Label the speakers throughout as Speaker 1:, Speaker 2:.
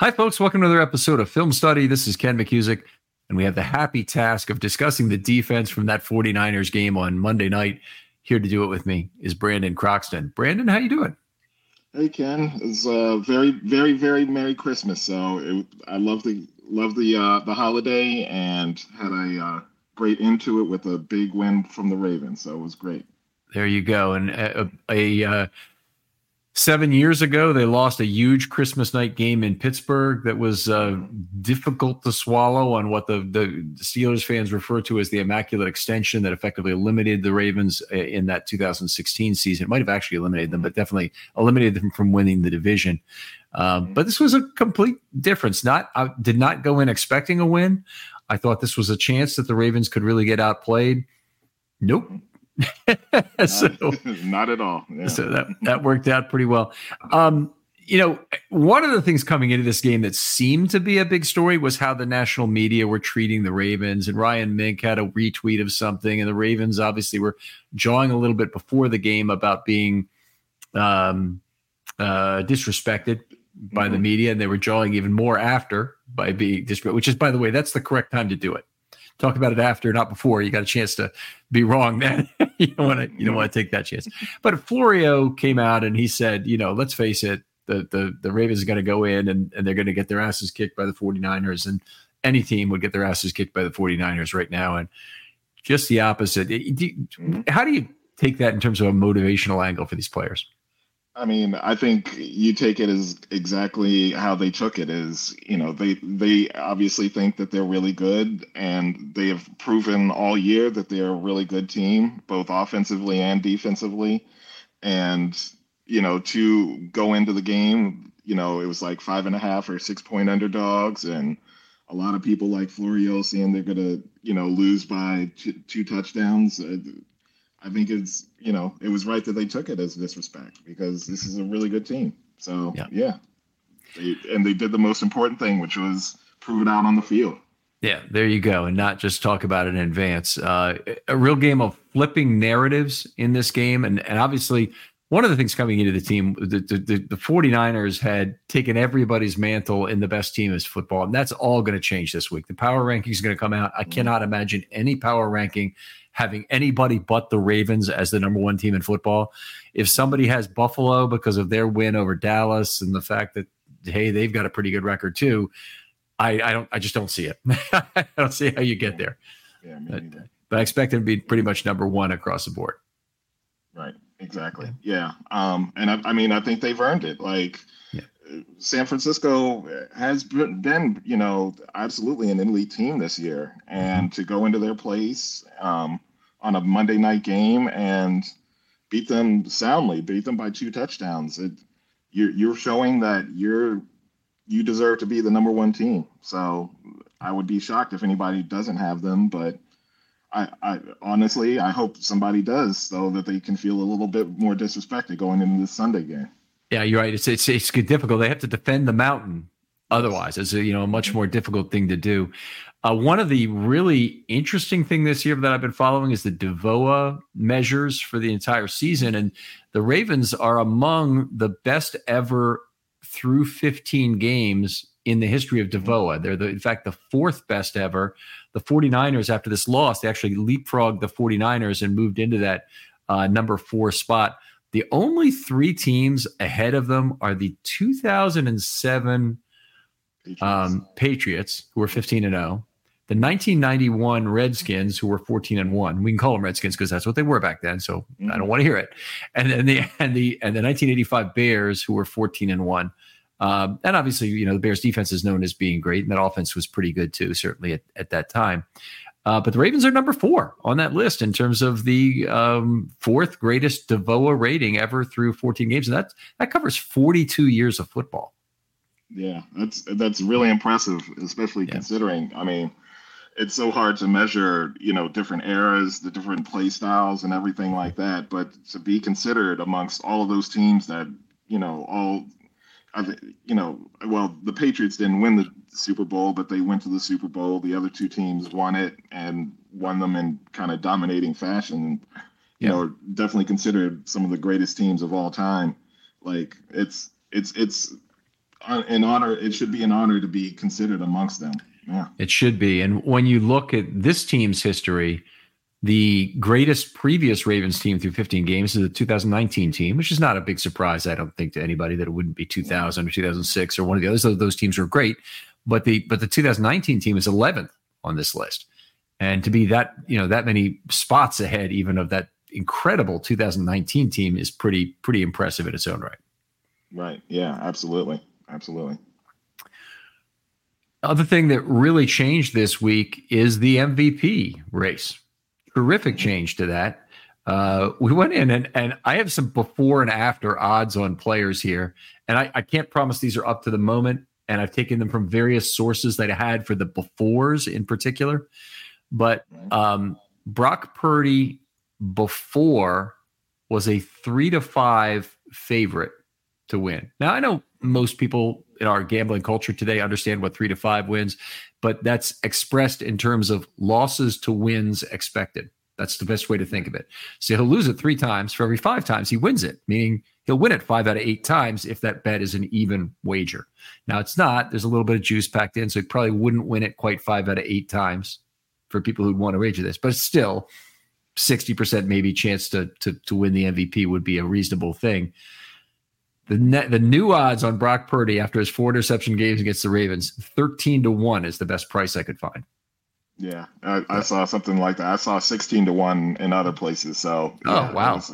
Speaker 1: Hi, folks. Welcome to another episode of Film Study. This is Ken McKusick, and we have the happy task of discussing the defense from that 49ers game on Monday night. Here to do it with me is Brandon Croxton. Brandon, how you doing?
Speaker 2: Hey, Ken. It's a very, very, very Merry Christmas. So it, I love the love the uh, the holiday and had a uh, great into it with a big win from the Ravens. So it was great.
Speaker 1: There you go. And a, a, a uh, Seven years ago, they lost a huge Christmas night game in Pittsburgh that was uh, difficult to swallow on what the, the Steelers fans refer to as the Immaculate Extension that effectively eliminated the Ravens uh, in that 2016 season. It might have actually eliminated them, but definitely eliminated them from winning the division. Um, but this was a complete difference. Not I did not go in expecting a win. I thought this was a chance that the Ravens could really get outplayed. Nope.
Speaker 2: so, not at all.
Speaker 1: Yeah. So that that worked out pretty well. Um, you know, one of the things coming into this game that seemed to be a big story was how the national media were treating the Ravens. And Ryan Mink had a retweet of something, and the Ravens obviously were jawing a little bit before the game about being um, uh, disrespected by mm-hmm. the media, and they were jawing even more after by being disrespected. Which is, by the way, that's the correct time to do it talk about it after, not before. You got a chance to be wrong then. you don't want to you don't want to take that chance. But Florio came out and he said, you know, let's face it, the the the Ravens are going to go in and, and they're going to get their asses kicked by the 49ers and any team would get their asses kicked by the 49ers right now and just the opposite. How do you take that in terms of a motivational angle for these players?
Speaker 2: I mean, I think you take it as exactly how they took it is, you know, they they obviously think that they're really good and they have proven all year that they're a really good team, both offensively and defensively. And, you know, to go into the game, you know, it was like five and a half or six point underdogs and a lot of people like Florio saying they're going to, you know, lose by two, two touchdowns. Uh, I think it's you know it was right that they took it as disrespect because this is a really good team. So yeah, yeah. They, and they did the most important thing, which was prove it out on the field.
Speaker 1: Yeah, there you go, and not just talk about it in advance. Uh, a real game of flipping narratives in this game, and, and obviously one of the things coming into the team, the, the, the 49ers had taken everybody's mantle in the best team is football, and that's all going to change this week. The power rankings is going to come out. I mm-hmm. cannot imagine any power ranking having anybody but the Ravens as the number one team in football. If somebody has Buffalo because of their win over Dallas and the fact that hey, they've got a pretty good record too, I, I don't I just don't see it. I don't see how you get there. Yeah, but, but, I expect them to be pretty much number one across the board.
Speaker 2: Right. Exactly. Yeah. Um, and I, I mean, I think they've earned it. Like. San Francisco has been, you know, absolutely an elite team this year, and mm-hmm. to go into their place, um, on a Monday night game and beat them soundly, beat them by two touchdowns. It, you're, you're showing that you're you deserve to be the number one team. So I would be shocked if anybody doesn't have them, but I, I honestly I hope somebody does so that they can feel a little bit more disrespected going into this Sunday game.
Speaker 1: Yeah, you're right. It's it's it's difficult. They have to defend the mountain otherwise. It's a, you know a much more difficult thing to do. Uh, one of the really interesting thing this year that I've been following is the DVOA measures for the entire season, and the Ravens are among the best ever through 15 games in the history of DVOA. They're the, in fact the fourth best ever. The 49ers, after this loss, they actually leapfrogged the 49ers and moved into that uh, number four spot. The only three teams ahead of them are the 2007 Patriots, um, Patriots who were 15 and 0, the 1991 Redskins, who were 14 and one. We can call them Redskins because that's what they were back then. So mm-hmm. I don't want to hear it. And then the and the and the 1985 Bears, who were 14 and one. Um, and obviously, you know, the Bears defense is known as being great, and that offense was pretty good too, certainly at, at that time. Uh, but the Ravens are number four on that list in terms of the um, fourth greatest DVOA rating ever through 14 games, and that that covers 42 years of football.
Speaker 2: Yeah, that's that's really impressive, especially yeah. considering. I mean, it's so hard to measure, you know, different eras, the different play styles, and everything like that. But to be considered amongst all of those teams that, you know, all, you know, well, the Patriots didn't win the Super Bowl, but they went to the Super Bowl. The other two teams won it and won them in kind of dominating fashion. You yeah. know, definitely considered some of the greatest teams of all time. Like it's it's it's an honor. It should be an honor to be considered amongst them. Yeah.
Speaker 1: It should be. And when you look at this team's history, the greatest previous Ravens team through 15 games is the 2019 team, which is not a big surprise, I don't think, to anybody that it wouldn't be 2000 or 2006 or one of the others. Those teams were great, but the but the 2019 team is 11th on this list, and to be that you know that many spots ahead even of that incredible 2019 team is pretty pretty impressive in its own right.
Speaker 2: Right. Yeah. Absolutely. Absolutely.
Speaker 1: Other thing that really changed this week is the MVP race. Terrific mm-hmm. change to that. Uh, we went in and, and I have some before and after odds on players here. And I, I can't promise these are up to the moment. And I've taken them from various sources that I had for the befores in particular. But um, Brock Purdy before was a three to five favorite to win. Now, I know most people in our gambling culture today understand what three to five wins, but that's expressed in terms of losses to wins expected. That's the best way to think of it. So he'll lose it three times. For every five times, he wins it, meaning he'll win it five out of eight times if that bet is an even wager. Now it's not. There's a little bit of juice packed in, so he probably wouldn't win it quite five out of eight times for people who'd want to wager this. But still, 60% maybe chance to, to, to win the MVP would be a reasonable thing. The net, the new odds on Brock Purdy after his four interception games against the Ravens, thirteen to one is the best price I could find.
Speaker 2: Yeah, I, I saw something like that. I saw sixteen to one in other places. So
Speaker 1: oh wow, it's,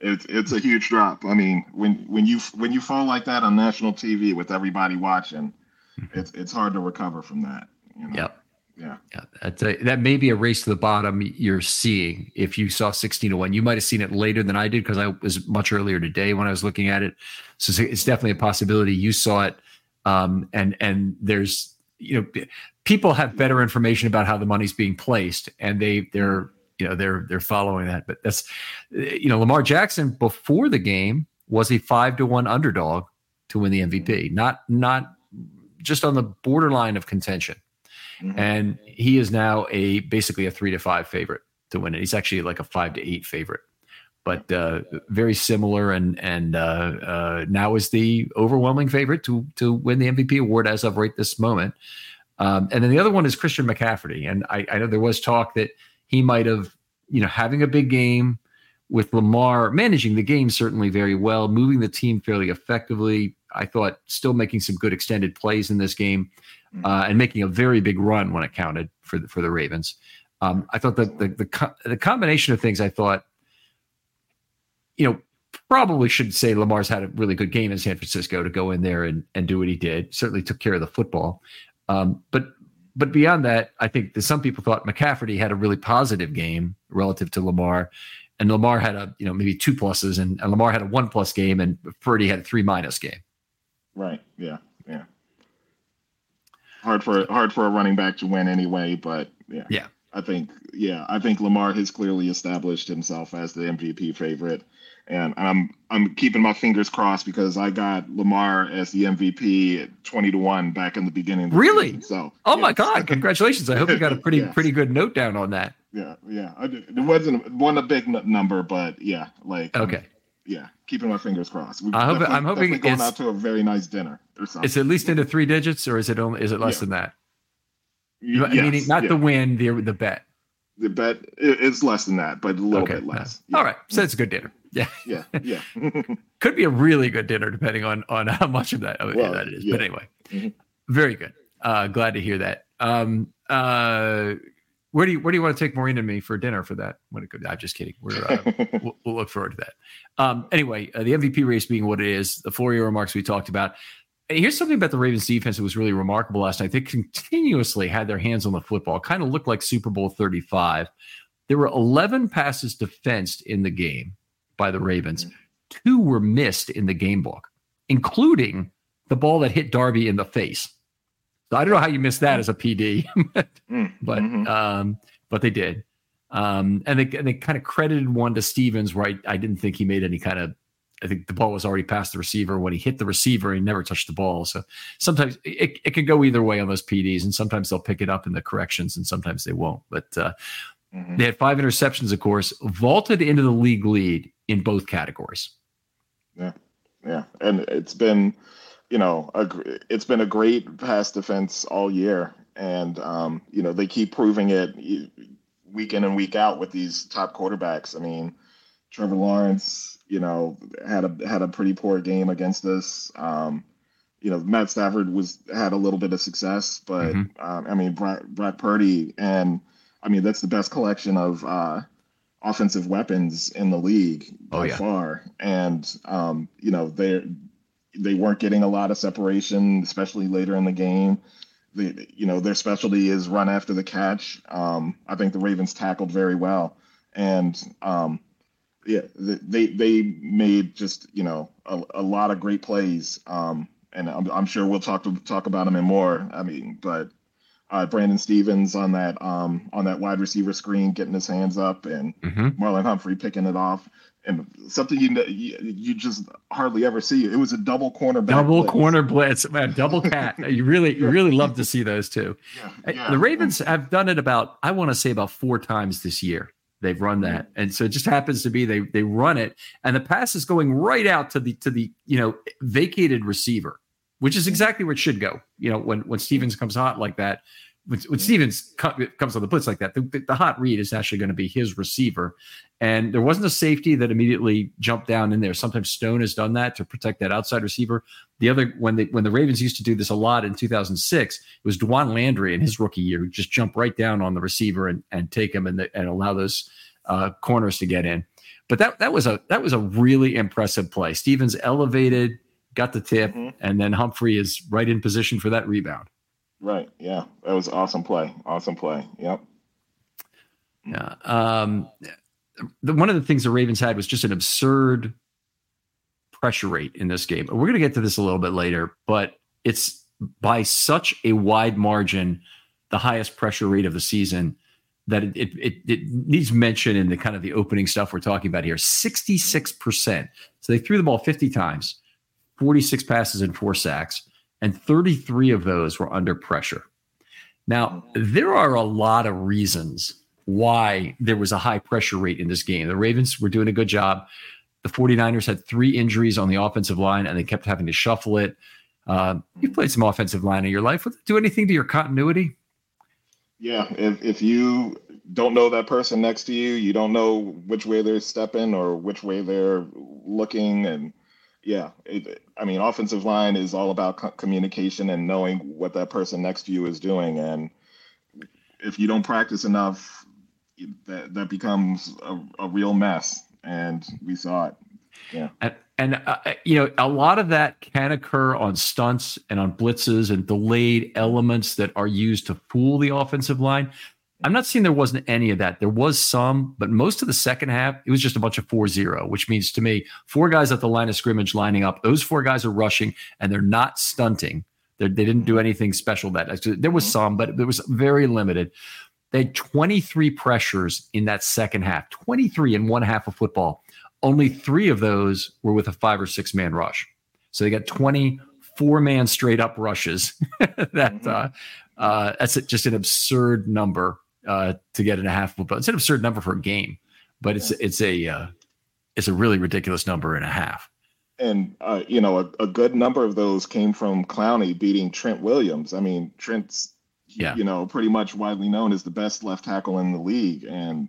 Speaker 2: it's it's a huge drop. I mean, when when you when you fall like that on national TV with everybody watching, mm-hmm. it's it's hard to recover from that. You know?
Speaker 1: Yep. Yeah. Yeah. A, that may be a race to the bottom you're seeing if you saw 16 to 1. You might have seen it later than I did because I was much earlier today when I was looking at it. So it's definitely a possibility you saw it. Um, and and there's you know people have better information about how the money's being placed and they they're you know they're they're following that. But that's you know Lamar Jackson before the game was a five to one underdog to win the MVP. Not not just on the borderline of contention. Mm-hmm. And he is now a basically a three to five favorite to win it. He's actually like a five to eight favorite, but uh, very similar. And and uh, uh, now is the overwhelming favorite to to win the MVP award as of right this moment. Um, and then the other one is Christian McCaffrey. And I, I know there was talk that he might have, you know, having a big game with Lamar managing the game certainly very well, moving the team fairly effectively. I thought still making some good extended plays in this game uh, and making a very big run when it counted for the, for the Ravens. Um, I thought that the, the the combination of things I thought, you know, probably should say Lamar's had a really good game in San Francisco to go in there and, and do what he did. Certainly took care of the football. Um, but but beyond that, I think that some people thought McCafferty had a really positive game relative to Lamar. And Lamar had a, you know, maybe two pluses and, and Lamar had a one plus game and Purdy had a three minus game.
Speaker 2: Right. Yeah. Hard for hard for a running back to win anyway. But yeah,
Speaker 1: yeah,
Speaker 2: I think yeah, I think Lamar has clearly established himself as the MVP favorite, and I'm I'm keeping my fingers crossed because I got Lamar as the MVP twenty to one back in the beginning.
Speaker 1: Really?
Speaker 2: Season. So
Speaker 1: oh yes. my god, congratulations! I hope you got a pretty yes. pretty good note down on that.
Speaker 2: Yeah, yeah. I. It wasn't wasn't a big n- number, but yeah, like
Speaker 1: okay.
Speaker 2: Yeah, keeping my fingers crossed. We've
Speaker 1: I hope, I'm hoping
Speaker 2: going out to a very nice dinner or something.
Speaker 1: it's at least into three digits, or is it only is it less
Speaker 2: Yeah.
Speaker 1: than that?
Speaker 2: Y-
Speaker 1: Meaning
Speaker 2: yes,
Speaker 1: not
Speaker 2: yeah.
Speaker 1: the win, the the bet.
Speaker 2: the bet. it- It's less than that, but a little
Speaker 1: Okay,
Speaker 2: bit less.
Speaker 1: yeah. All right, so it's a good dinner. Yeah,
Speaker 2: Yeah, yeah.
Speaker 1: could be a really good dinner depending on on how much of that,
Speaker 2: Well,
Speaker 1: that is. But anyway,
Speaker 2: Mhm.
Speaker 1: very good. Uh, glad to hear that. Um, uh, where do you where do you want to take Maureen and me for dinner for that? When it could, I'm just kidding. We're uh, we'll, we'll look forward to that. Um, anyway, uh, the MVP race being what it is, the four year remarks we talked about. Here's something about the Ravens defense that was really remarkable last night. They continuously had their hands on the football, kind of looked like Super Bowl 35. There were 11 passes defensed in the game by the Ravens. Two were missed in the game book, including the ball that hit Darby in the face. So I don't know how you missed that as a PD,
Speaker 2: Mm,
Speaker 1: but
Speaker 2: mhm.
Speaker 1: um, but they did. Um, and they and they kind of credited one to Stephens, where I, I didn't think he made any kind of. I think the ball was already past the receiver when he hit the receiver. He never touched the ball. So sometimes it, it could go either way on those PDs, and sometimes they'll pick it up in the corrections, and sometimes they won't. But uh,
Speaker 2: Mhm.
Speaker 1: they had five interceptions, of course, vaulted into the league lead in both categories.
Speaker 2: Yeah, yeah, and it's been, you know, a, it's been a great pass defense all year, and um, you know they keep proving it week in and week out with these top quarterbacks. I mean, Trevor Lawrence, you know, had a had a pretty poor game against us. Um, you know, Matt Stafford was had a little bit of success, but
Speaker 1: Mhm.
Speaker 2: um, I mean, Brock, Brock Purdy, and I mean that's the best collection of uh, offensive weapons in the league
Speaker 1: Oh,
Speaker 2: by
Speaker 1: yeah.
Speaker 2: far. And um, you know, they they weren't getting a lot of separation, especially later in the game. They, you know, their specialty is run after the catch. Um, I think the Ravens tackled very well, and um, yeah, they they made just you know a, a lot of great plays. Um, and I'm, I'm sure we'll talk to talk about them in more. I mean, but uh, Brandon Stephens on that um, on that wide receiver screen, getting his hands up, and
Speaker 1: Mm-hmm.
Speaker 2: Marlon Humphrey picking it off, and something you you, just hardly ever see. It was a double cornerback.
Speaker 1: Double
Speaker 2: blitz.
Speaker 1: corner blitz, man, double cat. You really, you really love to see those two.
Speaker 2: Yeah, yeah.
Speaker 1: The Ravens have done it about, I want to say about four times this year. They've run mm-hmm. that, and so it just happens to be they they run it, and the pass is going right out to the to the you know vacated receiver, which is mm-hmm. exactly where it should go. You know when when Stephens comes hot like that, when, when Stephens co- comes on the blitz like that, the, the, the hot read is actually going to be his receiver, and there wasn't a safety that immediately jumped down in there. Sometimes Stone has done that to protect that outside receiver. The other when they when the Ravens used to do this a lot in 2006, it was Dawan Landry in his rookie year who just jump right down on the receiver and, and take him and, the, and allow those uh, corners to get in. But that that was a that was a really impressive play. Stephens elevated, got the tip,
Speaker 2: Mhm.
Speaker 1: and then Humphrey is right in position for that rebound.
Speaker 2: Right. Yeah. That was awesome play. Awesome play. Yep.
Speaker 1: Yeah. Um, the, one of the things the Ravens had was just an absurd pressure rate in this game. We're going to get to this a little bit later, but it's by such a wide margin the highest pressure rate of the season that it, it, it, it needs mention in the kind of the opening stuff we're talking about here 66%. So they threw the ball 50 times, 46 passes and four sacks, and 33 of those were under pressure. Now, there are a lot of reasons why there was a high pressure rate in this game. The Ravens were doing a good job. The 49ers had three injuries on the offensive line and they kept having to shuffle it. Uh, you played some offensive line in your life. Would do anything to your continuity?
Speaker 2: Yeah. If if you don't know that person next to you, you don't know which way they're stepping or which way they're looking, and yeah, it, I mean, offensive line is all about co- communication and knowing what that person next to you is doing, and if you don't practice enough, that that becomes a, a real mess, and we saw it.
Speaker 1: And, and uh, you know, a lot of that can occur on stunts and on blitzes and delayed elements that are used to fool the offensive line. I'm not saying there wasn't any of that. There was some, but most of the second half, it was just a bunch of 4 0, which means to me, four guys at the line of scrimmage lining up. Those four guys are rushing and they're not stunting. They're, they didn't do anything special that there was some, but it was very limited. They had 23 pressures in that second half, 23 in one half of football. Only three of those were with a five or six man rush. So they got 24 man straight up rushes. that uh, uh, that's just an absurd number uh, to get in a half football. It's an absurd number for a game, but it's it's a uh, is a really ridiculous number and a half.
Speaker 2: And uh, you know, a, a, good number of those came from Clowney beating Trent Williams. I mean, Trent's yeah. you know pretty much widely known as the best left tackle in the league, and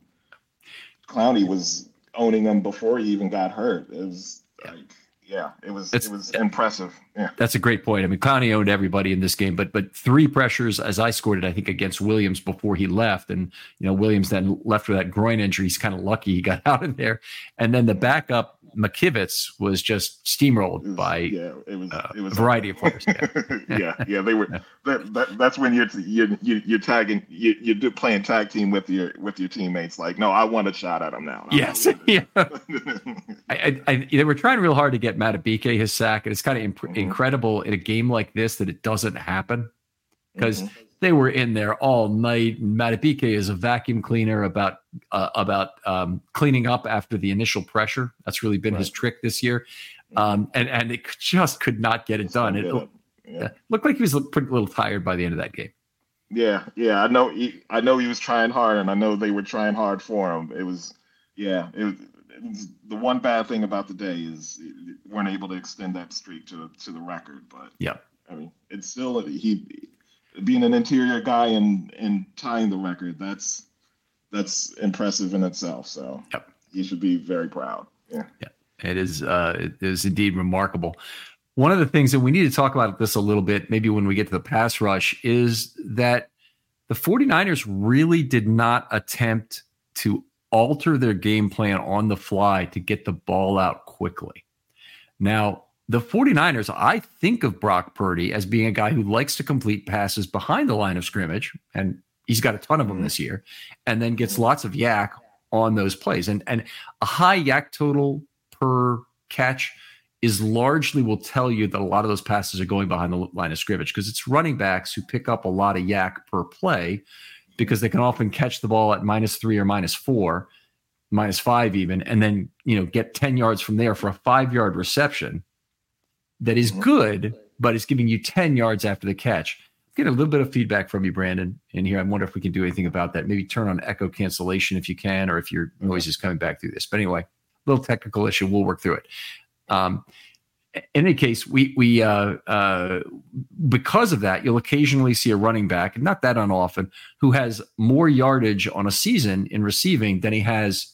Speaker 2: Clowney was owning him before he even got hurt. It was like yeah, it was it's, it was impressive. Yeah,
Speaker 1: that's a great point. I mean, Clowney owned everybody in this game, but but three pressures as I scored it, I think against Williams before he left, and you know Williams then left with that groin injury. He's kind of lucky he got out of there, and then the backup McKivitz was just steamrolled was, by yeah, it was, uh, it was a variety of players.
Speaker 2: Yeah. yeah, yeah, they were. That, that, that's when you're you're you're tagging you you're playing tag team with your with your teammates. Like, no, I want a shot at him now.
Speaker 1: yes, yeah. I, I, they were trying real hard to get Madubuike his sack, and it's kind of imp- mm-hmm. incredible in a game like this that it doesn't happen because. Mm-hmm they were in there all night. Madubuike is a vacuum cleaner about uh, about um, cleaning up after the initial pressure. That's really been right. his trick this year, um, and and it just could not get it done. It, it. Yeah. looked like he was a little tired by the end of that game.
Speaker 2: Yeah, yeah, I know. He, I know he was trying hard, and I know they were trying hard for him. It was, yeah, it was, it was the one bad thing about the day is we weren't able to extend that streak to to the record. But
Speaker 1: yeah,
Speaker 2: I mean, it's still he being an interior guy and and tying the record. That's that's impressive in itself. So
Speaker 1: yep.
Speaker 2: he should be very proud. Yeah.
Speaker 1: Yeah. It is uh it is indeed remarkable. One of the things that we need to talk about this a little bit, maybe when we get to the pass rush, is that the 49ers really did not attempt to alter their game plan on the fly to get the ball out quickly. Now, the 49ers, I think of Brock Purdy as being a guy who likes to complete passes behind the line of scrimmage, and he's got a ton of them mm-hmm. this year, and then gets lots of YAC on those plays. And and a high YAC total per catch is largely will tell you that a lot of those passes are going behind the line of scrimmage because it's running backs who pick up a lot of YAC per play because they can often catch the ball at minus three or minus four, minus five even, and then you know get 10 yards from there for a five yard reception that is mm-hmm. good, but it's giving you 10 yards after the catch. Get a little bit of feedback from you, Brandon, in here. I wonder if we can do anything about that. Maybe turn on echo cancellation if you can, or if your noise is coming back through this. But anyway, little technical issue. We'll work through it. Um, in any case, we we uh, uh, because of that, you'll occasionally see a running back, not that unoften, who has more yardage on a season in receiving than he has.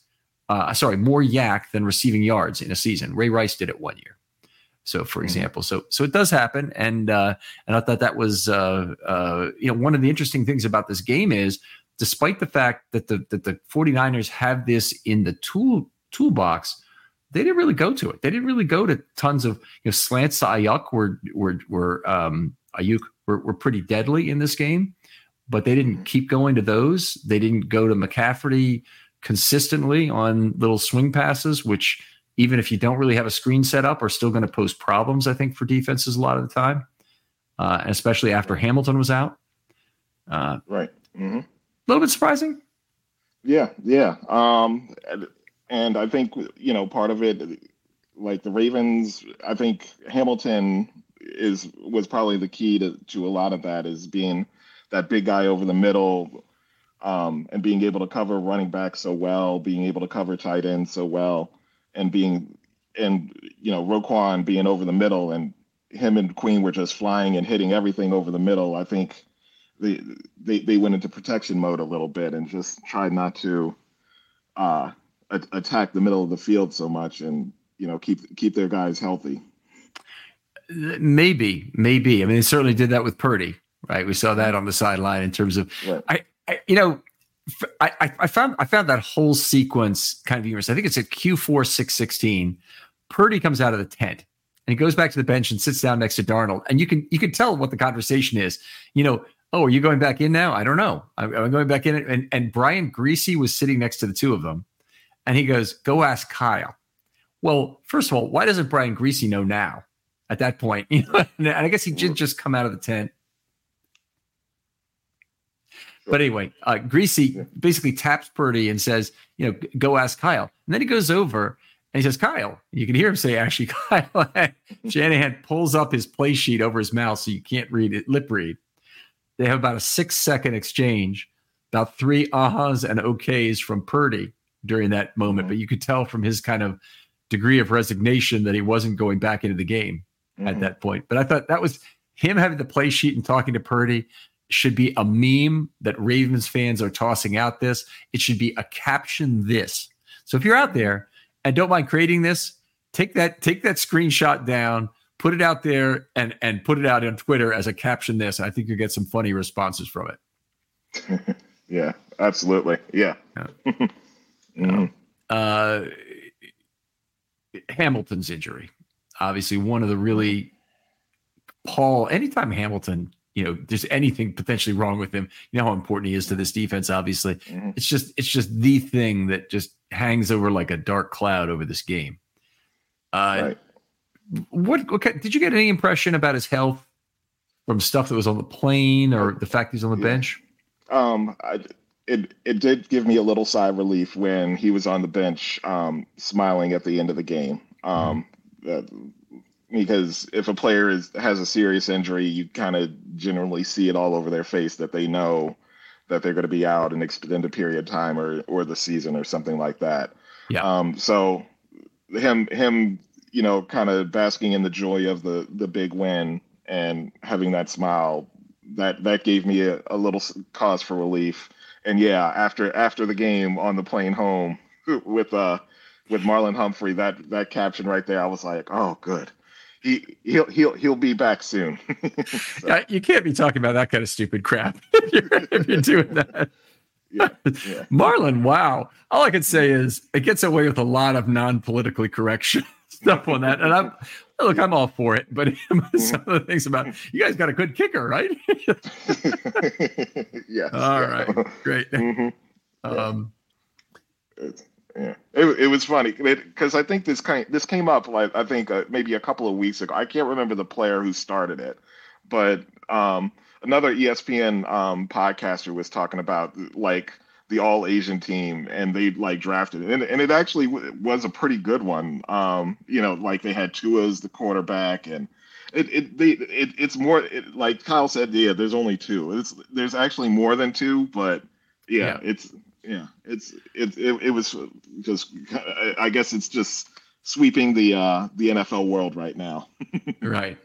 Speaker 1: Uh, sorry, more YAC than receiving yards in a season. Ray Rice did it one year. So, for mm-hmm. example, so so it does happen, and uh, and I thought that was uh, uh, you know one of the interesting things about this game is, despite the fact that the that the 49ers have this in the tool toolbox, they didn't really go to it. They didn't really go to tons of you know slants to Aiyuk were were were um, Aiyuk were, were pretty deadly in this game, but they didn't mm-hmm. keep going to those. They didn't go to McCafferty consistently on little swing passes, which even if you don't really have a screen set up, are still going to pose problems, I think, for defenses a lot of the time, uh, especially after Hamilton was out.
Speaker 2: Uh, right.
Speaker 1: Mm-hmm. A little bit surprising.
Speaker 2: Yeah, yeah. Um, and I think, you know, part of it, like the Ravens, I think Hamilton is was probably the key to, to a lot of that is being that big guy over the middle um, and being able to cover running back so well, being able to cover tight end so well and being and you know Roquan being over the middle and him and Queen were just flying and hitting everything over the middle. I think they they, they went into protection mode a little bit and just tried not to uh, a- attack the middle of the field so much and you know keep keep their guys healthy.
Speaker 1: Maybe, maybe. I mean, they certainly did that with Purdy, right? We saw that on the sideline in terms of, right. I, I, you know, I, I found I found that whole sequence kind of humorous. I think it's at Q4 616. Purdy comes out of the tent and he goes back to the bench and sits down next to Darnold. And you can you can tell what the conversation is. You know, oh, are you going back in now? I don't know. I'm, I'm going back in. And, and Brian Griese was sitting next to the two of them. And he goes, go ask Kyle. Well, first of all, why doesn't Brian Griese know now at that point? You know, and I guess he did just come out of the tent. But anyway, uh, Griese basically taps Purdy and says, you know, go ask Kyle. And then he goes over and he says, Kyle. You can hear him say, actually, Kyle. Shanahan pulls up his play sheet over his mouth so you can't read it, lip read. They have about a six second exchange, about three ahas and okays from Purdy during that moment. Mm-hmm. But you could tell from his kind of degree of resignation that he wasn't going back into the game mm-hmm. at that point. But I thought that was him having the play sheet and talking to Purdy should be a meme that Ravens fans are tossing out this. It should be a caption this. So if you're out there and don't mind creating this, take that take that screenshot down, put it out there and and put it out on Twitter as a caption this. I think you'll get some funny responses from
Speaker 2: it. yeah, absolutely. Yeah. yeah.
Speaker 1: mm-hmm. uh, Hamilton's injury. Obviously, one of the really Paul, anytime Hamilton, you know, there's anything potentially wrong with him, you know how important he is to this defense, obviously. Mm-hmm. It's just it's just the thing that just hangs over like a dark cloud over this game. Uh right. what okay, did you get any impression about his health from stuff that was on the plane or the fact he's on the yeah. bench?
Speaker 2: Um I, it it did give me a little sigh of relief when he was on the bench um smiling at the end of the game. Um mm-hmm because if a player is has a serious injury, you kind of generally see it all over their face that they know that they're going to be out an extended period of time or or the season or something like that. Yeah. Um. So him him you know kind of basking in the joy of the the big win and having that smile that that gave me a, a little cause for relief. And yeah, after after the game on the plane home with uh with Marlon Humphrey, that that caption right there, I was like, oh, good he he'll he'll he'll be back soon.
Speaker 1: so. yeah, you can't be talking about that kind of stupid crap if you're, if you're doing that. Yeah, yeah. Marlon, wow. All I can say is it gets away with a lot of non-politically correct stuff on that. And I'm look, I'm all for it, but mm-hmm. some of the things about you guys got a good kicker, right?
Speaker 2: yeah.
Speaker 1: All right. Great. Mm-hmm. Um,
Speaker 2: yeah, it, it was funny because I think this kind this came up like I think uh, maybe a couple of weeks ago. I can't remember the player who started it, but um, another ESPN um, podcaster was talking about like the all Asian team and they like drafted it, and, and it actually w- was a pretty good one. Um, you know, like they had Tua as the quarterback and. It it, they, it it's more it, like Kyle said. Yeah, there's only two. It's there's actually more than two, but yeah, yeah. it's yeah, it's it, it, it was just I guess it's just sweeping the uh the NFL world right now.
Speaker 1: right.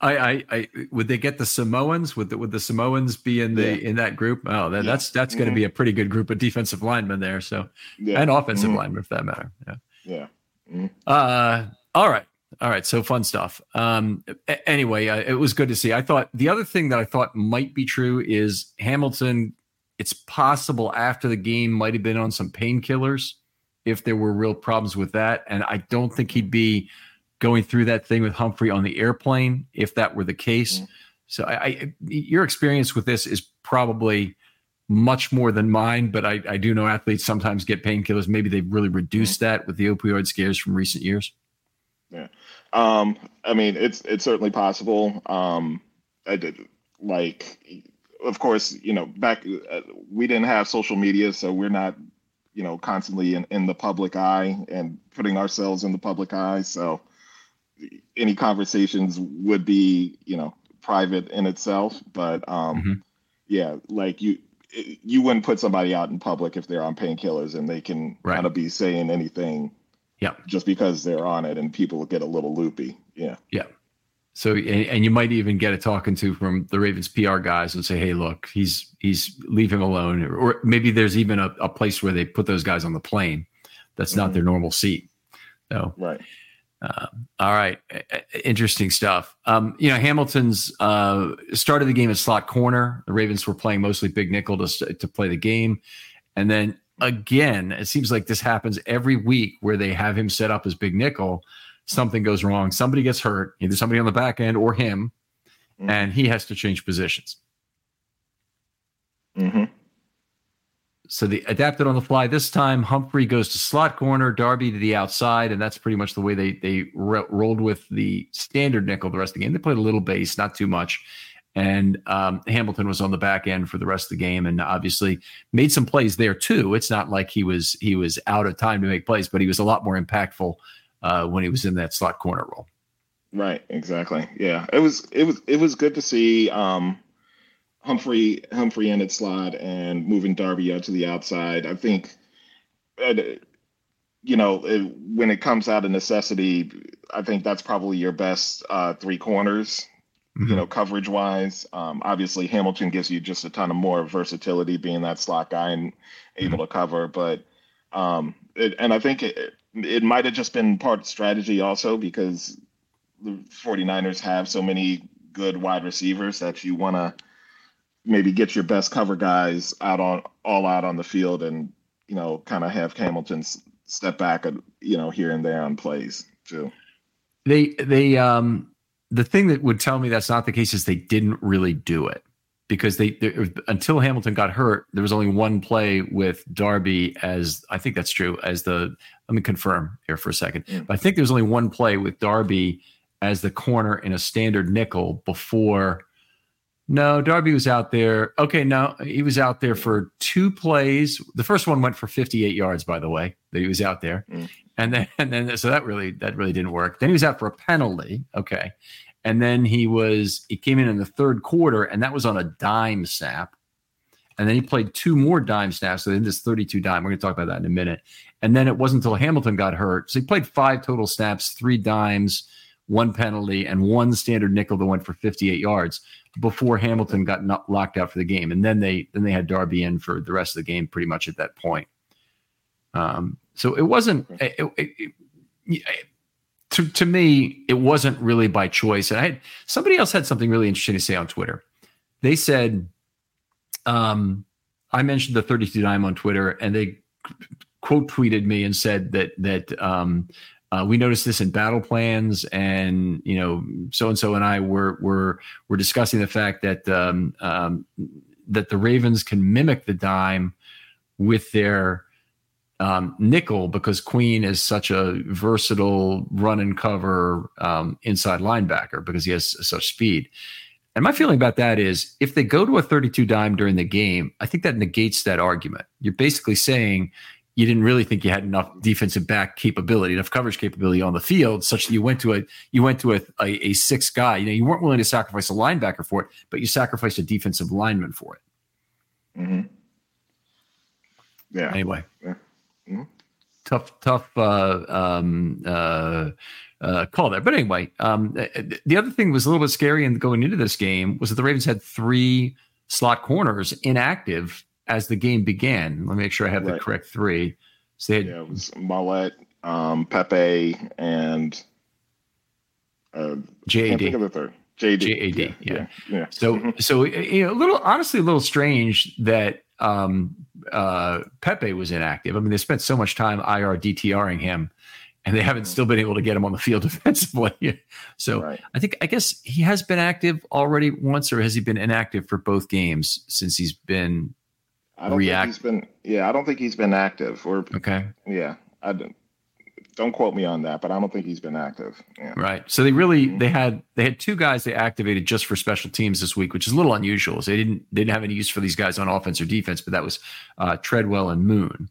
Speaker 1: I, I, I, would they get the Samoans? Would the, would the Samoans be in the yeah. in that group? Oh, that, yeah. that's that's going to mm-hmm. be a pretty good group of defensive linemen there. So, yeah. and offensive mm-hmm. linemen for that matter.
Speaker 2: Yeah. Yeah. Mm-hmm.
Speaker 1: Uh, all right, all right. So fun stuff. Um, anyway, uh, it was good to see. I thought the other thing that I thought might be true is Hamilton it's possible after the game might have been on some painkillers if there were real problems with that. And I don't think he'd be going through that thing with Humphrey on the airplane if that were the case. So I, I, your experience with this is probably much more than mine, but I, I do know athletes sometimes get painkillers. Maybe they've really reduced that with the opioid scares from recent years.
Speaker 2: Yeah. Um, I mean, it's, it's certainly possible. Um, I did like of course, you know, back uh, we didn't have social media, so we're not, you know, constantly in, in the public eye and putting ourselves in the public eye. So any conversations would be, you know, private in itself. But um, mm-hmm. yeah, like you, you wouldn't put somebody out in public if they're on painkillers and they can right. kind of be saying anything.
Speaker 1: Yeah.
Speaker 2: Just because they're on it and people get a little loopy. Yeah.
Speaker 1: Yeah. So and, and, you might even get a talking to from the Ravens PR guys and say, "Hey, look, he's he's leave him alone." Or maybe there's even a, a place where they put those guys on the plane. That's mm-hmm. not their normal seat. So
Speaker 2: right.
Speaker 1: Uh, all right, interesting stuff. Um, you know, Hamilton's uh, started the game at slot corner. The Ravens were playing mostly big nickel to to play the game, and then again, it seems like this happens every week where they have him set up as big nickel something goes wrong, somebody gets hurt, either somebody on the back end or him, mm-hmm. and he has to change positions.
Speaker 2: Mm-hmm.
Speaker 1: So they adapted on the fly. This time, Humphrey goes to slot corner, Darby to the outside, and that's pretty much the way they they ro- rolled with the standard nickel the rest of the game. They played a little base, not too much, and um, Hamilton was on the back end for the rest of the game, and obviously made some plays there too. It's not like he was he was out of time to make plays, but he was a lot more impactful uh, when he was in that slot corner role.
Speaker 2: Right. Exactly. Yeah. It was. It was. It was good to see um, Humphrey Humphrey in its slot and moving Darby out to the outside. I think. You know, it, when it comes out of necessity, I think that's probably your best uh, three corners. Mm-hmm. You know, coverage wise, um, obviously Hamilton gives you just a ton of more versatility, being that slot guy and able mm-hmm. to cover. But um, it, and I think it, it might have just been part strategy also because the 49ers have so many good wide receivers that you want to maybe get your best cover guys out on all out on the field and you know kind of have Hamilton step back you know here and there on plays too.
Speaker 1: They they um the thing that would tell me that's not the case is they didn't really do it because they, they until Hamilton got hurt there was only one play with Darby as I think that's true as the let me confirm here for a second. Mm. I think there was only one play with Darby as the corner in a standard nickel before no, Darby was out there. Okay, no, he was out there for two plays. The first one went for 58 yards, by the way, that he was out there. Mm. And then and then so that really that really didn't work. Then he was out for a penalty. Okay. And then he was he came in in the third quarter, and that was on a dime snap. And then he played two more dime snaps. So in this 32 dime, we're going to talk about that in a minute. And then it wasn't until Hamilton got hurt. So he played five total snaps, three dimes, one penalty, and one standard nickel that went for 58 yards before Hamilton got not locked out for the game, and then they then they had Darby in for the rest of the game, pretty much at that point. Um, so it wasn't. It, it, it, to to me, it wasn't really by choice. And I had somebody else had something really interesting to say on Twitter. They said, um, I mentioned the 32 dime on Twitter, and they quote tweeted me and said that that um, uh, we noticed this in battle plans, and you know, so and so and I were were were discussing the fact that um, um, that the Ravens can mimic the dime with their um, nickel because Queen is such a versatile run and cover um, inside linebacker because he has such speed. And my feeling about that is if they go to a 32 dime during the game, I think that negates that argument. You're basically saying you didn't really think you had enough defensive back capability, enough coverage capability on the field, such that you went to a you went to a, a, a six guy. You know, you weren't willing to sacrifice a linebacker for it, but you sacrificed a defensive lineman for it.
Speaker 2: Mm-hmm. Yeah.
Speaker 1: Anyway, yeah. Mm-hmm. tough, tough uh, um, uh, uh, call there. But anyway, um, the other thing was a little bit scary and going into this game was that the Ravens had three slot corners inactive as the game began. Let me make sure I have right. the correct three.
Speaker 2: So had, yeah, it was um, Pepe, and uh,
Speaker 1: JAD.
Speaker 2: Think of the third. JAD.
Speaker 1: JAD. Yeah. yeah. yeah. So, so you know, a little honestly, a little strange that um, uh, Pepe was inactive. I mean, they spent so much time IR DTRing him, and they haven't mm-hmm. still been able to get him on the field defensively. so, right. I think I guess he has been active already once, or has he been inactive for both games since he's been
Speaker 2: I don't react. think he's been. Yeah, I don't think he's been active. Or
Speaker 1: okay.
Speaker 2: Yeah, I don't. Don't quote me on that, but I don't think he's been active. Yeah.
Speaker 1: Right. So they really mm-hmm. they had they had two guys they activated just for special teams this week, which is a little unusual. So they didn't they didn't have any use for these guys on offense or defense, but that was uh, Treadwell and Moon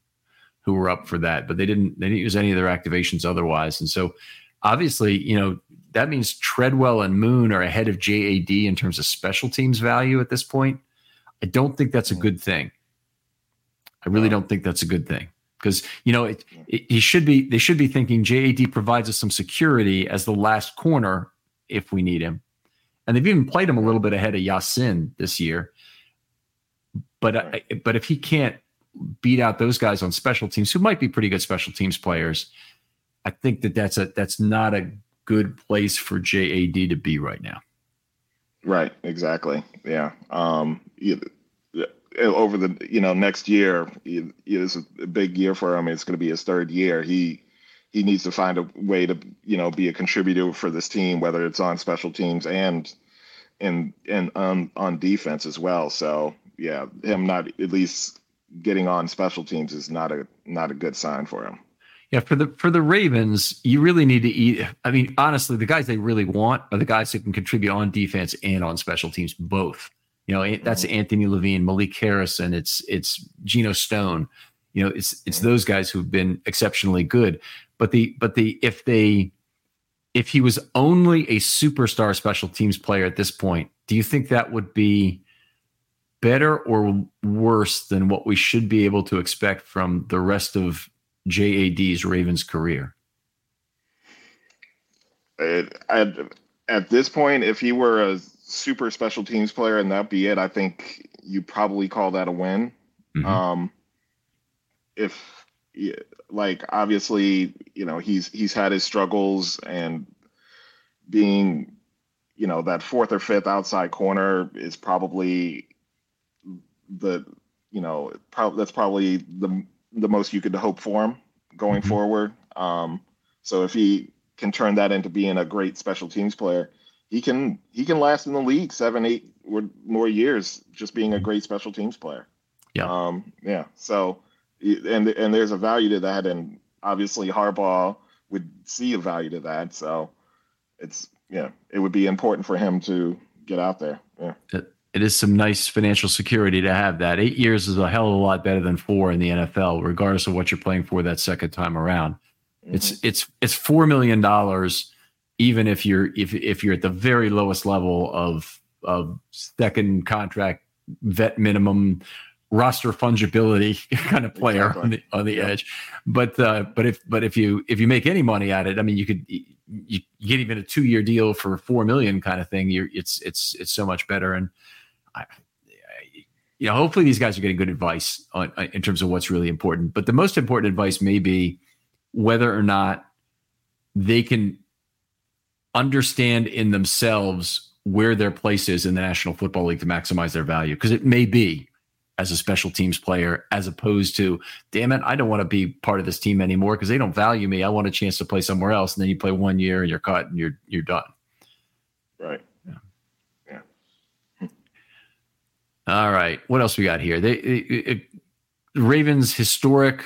Speaker 1: who were up for that. But they didn't they didn't use any of their activations otherwise. And so obviously, you know, that means Treadwell and Moon are ahead of JAD in terms of special teams value at this point. I don't think that's a mm-hmm. good thing. I really don't think that's a good thing because you know it, it, he should be. They should be thinking JAD provides us some security as the last corner if we need him, and they've even played him a little bit ahead of Yasin this year. But I, but if he can't beat out those guys on special teams, who might be pretty good special teams players, I think that that's a that's not a good place for JAD to be right now.
Speaker 2: Right. Exactly. Yeah. Um, Uh, over the you know next year is a big year for him. It's going to be his third year. He he needs to find a way to you know be a contributor for this team, whether it's on special teams and and and on on defense as well. So yeah, him not at least getting on special teams is not a not a good sign for him.
Speaker 1: Yeah, for the for the Ravens, you really need to eat. I mean, honestly, the guys they really want are the guys who can contribute on defense and on special teams both. You know, that's mm-hmm. Anthony Levine, Malik Harrison, it's it's Geno Stone. You know, it's it's those guys who've been exceptionally good. But the but the if they if he was only a superstar special teams player at this point, do you think that would be better or worse than what we should be able to expect from the rest of JAD's Ravens career?
Speaker 2: It, at, at this point, if he were a super special teams player and that be it, I think you probably call that a win. Mm-hmm. Um, if like obviously, you know, he's he's had his struggles and being, you know, that fourth or fifth outside corner is probably the, you know, pro- that's probably the the most you could hope for him going mm-hmm. forward. Um, so if he can turn that into being a great special teams player, he can he can last in the league seven, eight or more years just being a great special teams player.
Speaker 1: Yeah.
Speaker 2: Um, yeah. So and and there's a value to that, and obviously Harbaugh would see a value to that. So it's yeah, it would be important for him to get out there. Yeah.
Speaker 1: It, it is some nice financial security to have that. Eight years is a hell of a lot better than four in the NFL, regardless of what you're playing for that second time around. Mm-hmm. It's it's it's four million dollars, even if you're if if you're at the very lowest level of of second contract vet minimum roster fungibility kind of player exactly. on the on the yeah. edge. But uh, but if but if you if you make any money at it, I mean, you could you, you get even a two year deal for four million kind of thing. You're it's it's it's so much better. And I, you know, hopefully these guys are getting good advice on, in terms of what's really important. But the most important advice may be whether or not they can understand in themselves where their place is in the National Football League to maximize their value. Because it may be as a special teams player, as opposed to, damn it, I don't want to be part of this team anymore because they don't value me. I want a chance to play somewhere else. And then you play one year and you're cut and you're you're done.
Speaker 2: Right.
Speaker 1: Yeah. Yeah. All right. What else we got here? They it, it, Ravens historic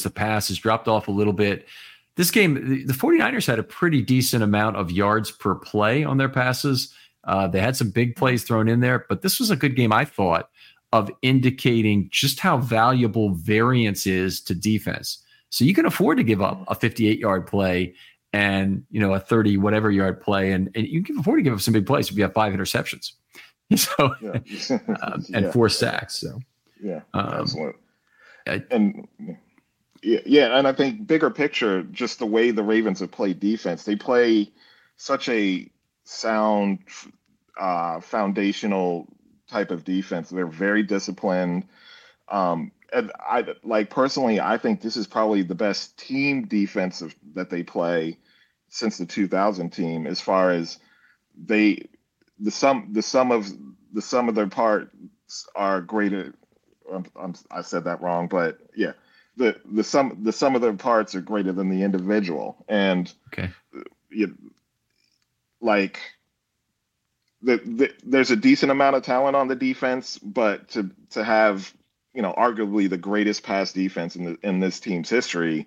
Speaker 1: the pass has dropped off a little bit. This game, the 49ers had a pretty decent amount of yards per play on their passes. Uh, they had some big plays thrown in there, but this was a good game, I thought, of indicating just how valuable variance is to defense. So you can afford to give up a 58 yard play and you know a 30 whatever yard play, and, and you can afford to give up some big plays if you have five interceptions. So yeah. um, and yeah. four sacks. So
Speaker 2: yeah, um, excellent. and yeah, and I think bigger picture, just the way the Ravens have played defense, they play such a sound, uh, foundational type of defense. They're very disciplined. Um, and I like personally, I think this is probably the best team defensive that they play since the 2000 team, as far as they the sum the sum of the sum of their parts are greater. I'm, I'm, I said that wrong, but yeah, the the sum the sum of the parts are greater than the individual, and
Speaker 1: okay,
Speaker 2: you, like the, the, there's a decent amount of talent on the defense, but to to have you know arguably the greatest pass defense in the, in this team's history,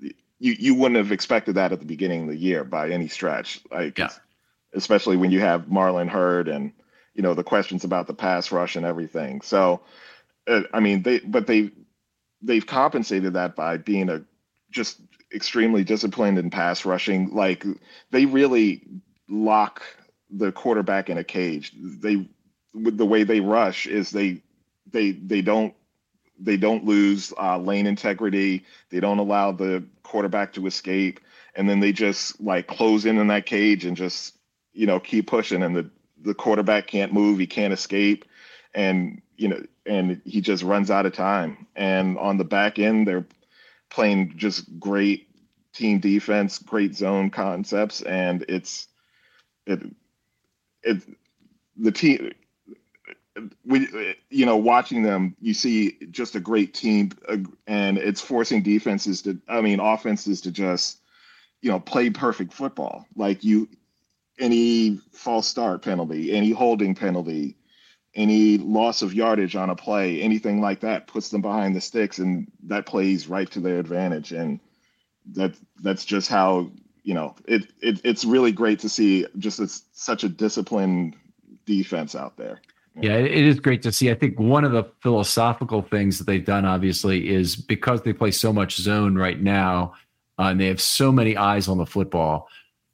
Speaker 2: you you wouldn't have expected that at the beginning of the year by any stretch. Like,
Speaker 1: yeah.
Speaker 2: especially when you have Marlon hurt and you know the questions about the pass rush and everything. So uh, I mean, they but they they've compensated that by being a just extremely disciplined in pass rushing. Like they really lock the quarterback in a cage. They with the way they rush is they they they don't they don't lose uh, lane integrity. They don't allow the quarterback to escape, and then they just like close in in that cage and just you know keep pushing, and the the quarterback can't move, he can't escape, and you know, and he just runs out of time. And on the back end, they're playing just great team defense, great zone concepts, and it's it it the team we you know watching them you see just a great team and it's forcing defenses to i mean offenses to just you know play perfect football like you any false start penalty any holding penalty any loss of yardage on a play anything like that puts them behind the sticks and that plays right to their advantage and that that's just how you know it, it it's really great to see just a, such a disciplined defense out there
Speaker 1: yeah, it is great to see. I think one of the philosophical things that they've done, obviously, is because they play so much zone right now, uh, and they have so many eyes on the football.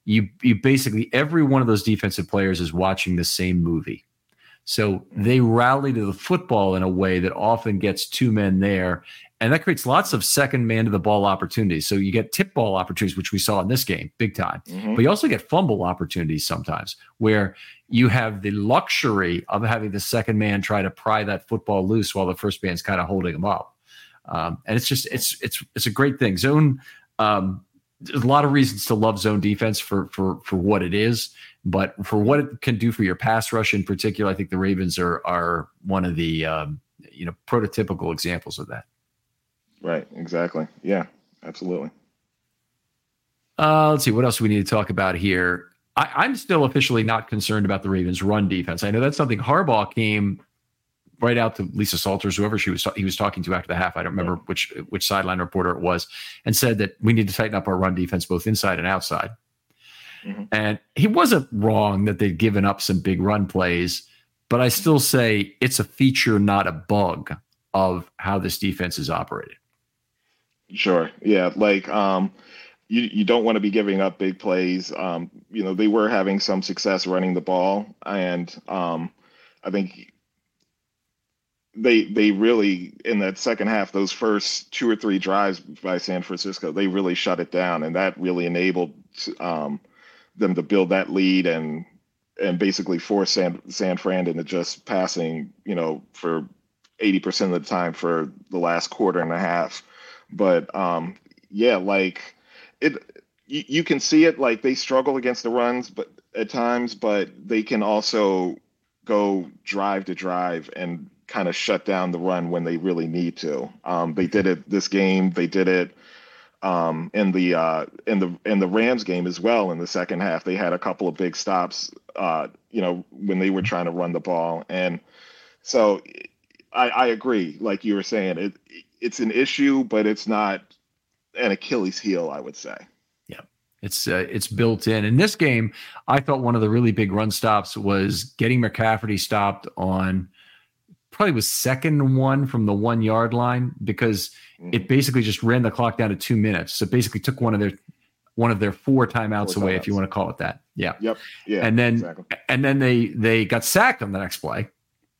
Speaker 1: You, you basically every one of those defensive players is watching the same movie. So they rally to the football in a way that often gets two men there, and that creates lots of second man to the ball opportunities. So you get tip ball opportunities, which we saw in this game, big time. Mm-hmm. But you also get fumble opportunities sometimes, where you have the luxury of having the second man try to pry that football loose while the first man's kind of holding him up. Um, and it's just it's it's it's a great thing. Zone. Um, there's a lot of reasons to love zone defense for for for what it is, but for what it can do for your pass rush in particular, I think the Ravens are are one of the um, you know prototypical examples of that.
Speaker 2: Right. Exactly. Yeah. Absolutely.
Speaker 1: Uh, let's see what else we need to talk about here. I, am still officially not concerned about the Ravens' run defense. I know that's something Harbaugh came right out to Lisa Salters, whoever she was he was talking to after the half. I don't remember which which sideline reporter it was, and said that we need to tighten up our run defense both inside and outside. Mm-hmm. And he wasn't wrong that they'd given up some big run plays, but I still say it's a feature, not a bug, of how this defense is operated.
Speaker 2: Sure. Yeah. Like, um, you, you don't want to be giving up big plays. Um, you know, they were having some success running the ball, and um, I think they they really in that second half, those first two or three drives by San Francisco, they really shut it down, and that really enabled um, them to build that lead and and basically force San San Fran into just passing, you know, for eighty percent of the time for the last quarter and a half. But um, yeah, like it you, you can see it like they struggle against the runs, but at times, but they can also go drive to drive and kind of shut down the run when they really need to. Um, they did it this game. They did it um, in the uh, in the in the Rams game as well. In the second half, they had a couple of big stops. Uh, you know, when they were trying to run the ball, and so I, I agree. Like you were saying, it it's an issue, but it's not an Achilles heel, I would say.
Speaker 1: Yeah, it's uh, it's built in. In this game, I thought one of the really big run stops was getting McCaffrey stopped on probably was second one from the one yard line because. It basically just ran the clock down to two minutes. So basically took one of their one of their four timeouts four away, timeouts. if you want to call it that. Yeah.
Speaker 2: Yep. Yeah.
Speaker 1: And then exactly. and then they they got sacked on the next play.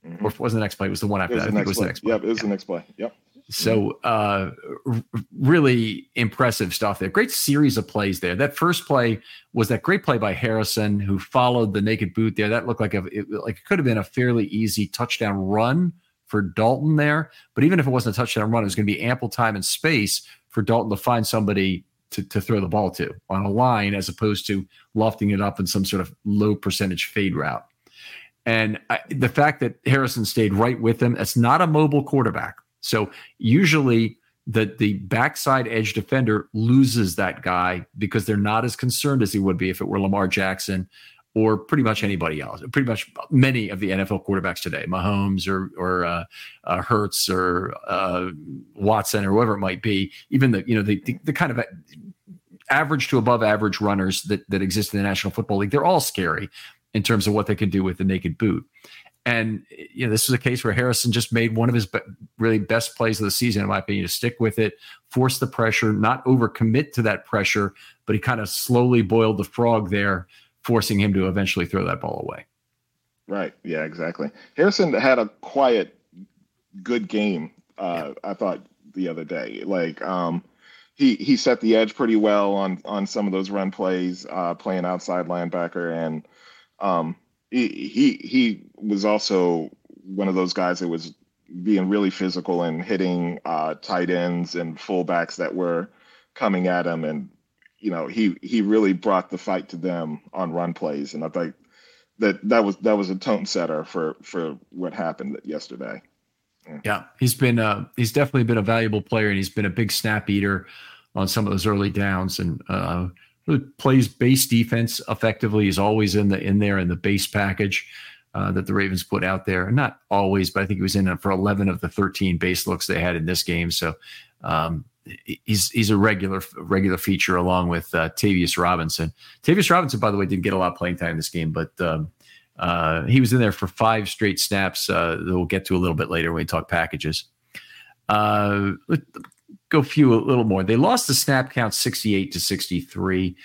Speaker 1: Mm-hmm. Or wasn't the next play? It was the one after that. I think it was
Speaker 2: play.
Speaker 1: the next play.
Speaker 2: Yep, it was yeah. the next play. Yep.
Speaker 1: So, uh, r- really impressive stuff there. Great series of plays there. That first play was that great play by Harrison, who followed the naked boot there. That looked like a it, like it could have been a fairly easy touchdown run for Dalton there. But even if it wasn't a touchdown run, it was going to be ample time and space for Dalton to find somebody to, to throw the ball to on a line as opposed to lofting it up in some sort of low percentage fade route. And I, the fact that Harrison stayed right with him, that's not a mobile quarterback. So usually the the backside edge defender loses that guy because they're not as concerned as he would be if it were Lamar Jackson or pretty much anybody else. Pretty much many of the NFL quarterbacks today, Mahomes or or uh, uh, Hurts or uh, Watson or whoever it might be. Even the you know the the, the kind of average to above average runners that that exist in the National Football League, they're all scary in terms of what they can do with the naked boot. and you know, this was a case where Harrison just made one of his be- really best plays of the season, in my opinion, to stick with it, force the pressure, not overcommit to that pressure, but he kind of slowly boiled the frog there, forcing him to eventually throw that ball away.
Speaker 2: Right. Yeah. Exactly. Harrison had a quiet, good game. Uh, yeah. I thought the other day, like um, he he set the edge pretty well on on some of those run plays, uh, playing outside linebacker, and um, he he he was also one of those guys that was being really physical and hitting uh, tight ends and fullbacks that were coming at him, and you know he he really brought the fight to them on run plays, and I think that that was that was a tone setter for for what happened yesterday.
Speaker 1: Yeah, yeah he's been uh, he's definitely been a valuable player, and he's been a big snap eater on some of those early downs, and uh, plays base defense effectively. He's always in the in there in the base package uh, that the Ravens put out there. Not always, but I think he was in for 11 of the 13 base looks they had in this game. So um, he's he's a regular regular feature along with uh, Tavius Robinson. Tavius Robinson, by the way, didn't get a lot of playing time in this game, but um, uh, he was in there for five straight snaps uh, that we'll get to a little bit later when we talk packages. Uh, go few a little more. They lost the snap count 68 to 63.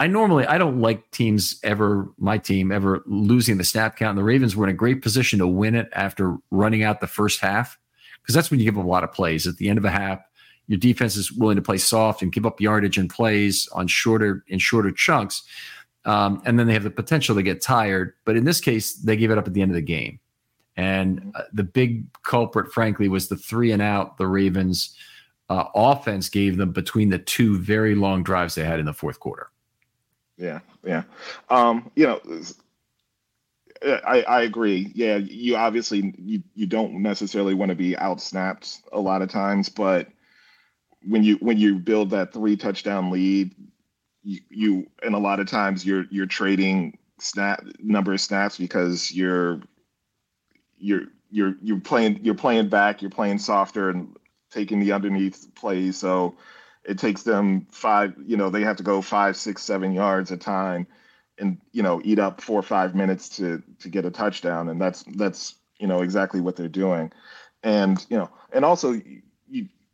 Speaker 1: I normally I don't like teams ever my team ever losing the snap count. And the Ravens were in a great position to win it after running out the first half because that's when you give them a lot of plays at the end of a half. Your defense is willing to play soft and give up yardage and plays on shorter in shorter chunks, um, and then they have the potential to get tired. But in this case, they gave it up at the end of the game, and uh, the big culprit, frankly, was the three and out the Ravens uh, offense gave them between the two very long drives they had in the fourth quarter.
Speaker 2: Yeah, yeah. Um, you know, I, I agree. Yeah, you obviously you, you don't necessarily want to be outsnapped a lot of times, but when you when you build that three touchdown lead, you, you and a lot of times you're you're trading snap number of snaps because you're you're you're you're playing you're playing back, you're playing softer and taking the underneath plays. So it takes them five, you know, they have to go five, six, seven yards a time and, you know, eat up four or five minutes to to get a touchdown. And that's that's, you know, exactly what they're doing. And, you know, and also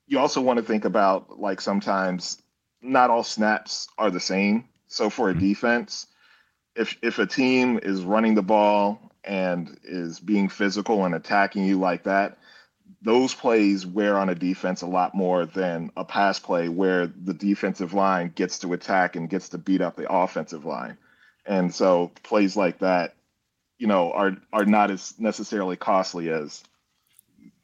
Speaker 2: you also want to think about like sometimes not all snaps are the same. So for a mm-hmm. defense, if if a team is running the ball and is being physical and attacking you like that, those plays wear on a defense a lot more than a pass play where the defensive line gets to attack and gets to beat up the offensive line. And so plays like that, you know, are are not as necessarily costly as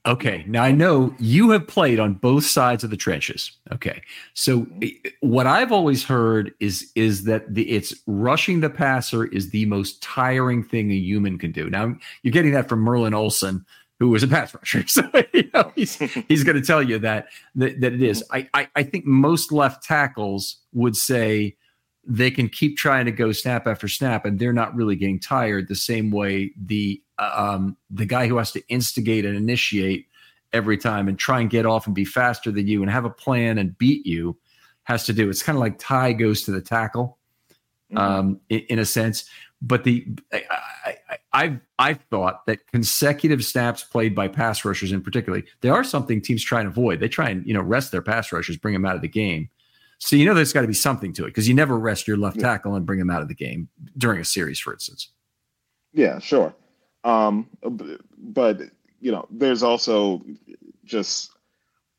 Speaker 1: Okay. Now I know you have played on both sides of the trenches. Okay. So mm-hmm. what I've always heard is is that the it's rushing the passer is the most tiring thing a human can do. Now you're getting that from Merlin Olsen, who was a pass rusher. So you know, he's he's going to tell you that, that that it is. Mm-hmm. I, I I think most left tackles would say they can keep trying to go snap after snap, and they're not really getting tired the same way the um, the guy who has to instigate and initiate every time and try and get off and be faster than you and have a plan and beat you has to do. It's kind of like tie goes to the tackle, mm-hmm. um, in, in, a sense. But the I, I, I've thought that consecutive snaps played by pass rushers, in particular, they are something teams try and avoid. They try and you know rest their pass rushers, bring them out of the game. So you know there's got to be something to it because you never rest your left tackle and bring them out of the game during a series, for instance.
Speaker 2: Yeah, sure. Um, but you know, there's also just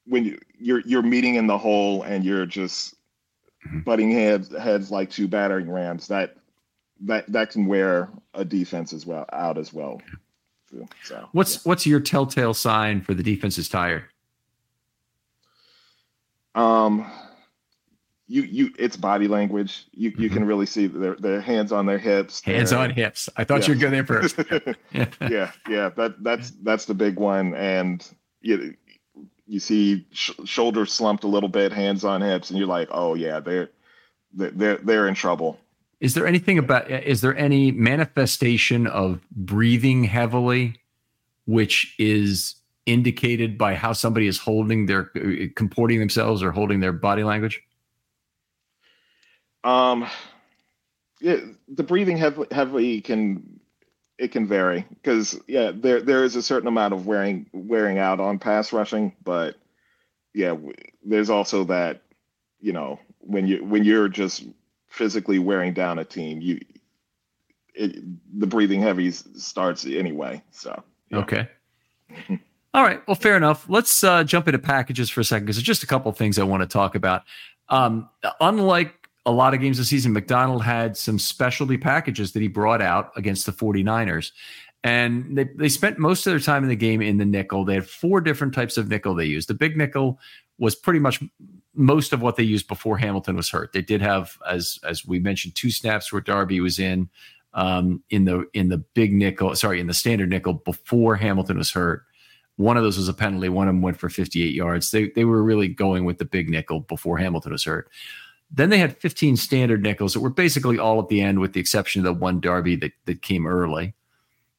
Speaker 2: when you, you're you're meeting in the hole and you're just mm-hmm. butting heads heads like two battering rams. That that that can wear a defense as well out as well.
Speaker 1: So what's yeah. what's your telltale sign for the defense is tired?
Speaker 2: Um, you you it's body language. You mm-hmm. you can really see their their hands on their hips.
Speaker 1: Hands on hips. I thought yeah. you were going there first.
Speaker 2: yeah. yeah, yeah. That that's that's the big one, and you you see sh- shoulders slumped a little bit, hands on hips, and you're like, oh yeah, they're they're they're in trouble.
Speaker 1: Is there anything about, is there any manifestation of breathing heavily, which is indicated by how somebody is holding their, comporting themselves or holding their body language?
Speaker 2: Um, yeah, the breathing heavily, heavily can, it can vary because yeah, there there is a certain amount of wearing wearing out on pass rushing, but yeah, there's also that you know when you when you're just physically wearing down a team, you it, the breathing heavy starts anyway. So
Speaker 1: yeah. okay. All right. Well, fair enough. Let's uh, jump into packages for a second because there's just a couple of things I want to talk about. Um, unlike a lot of games this season, Macdonald had some specialty packages that he brought out against the 49ers. And they, they spent most of their time in the game in the nickel. They had four different types of nickel they used. The big nickel was pretty much most of what they used before Hamilton was hurt. They did have, as as we mentioned, two snaps where Darby was in um, in the in the big nickel, sorry, in the standard nickel before Hamilton was hurt. One of those was a penalty. One of them went for 58 yards. They they were really going with the big nickel before Hamilton was hurt. Then they had 15 standard nickels that were basically all at the end, with the exception of the one Darby that, that came early.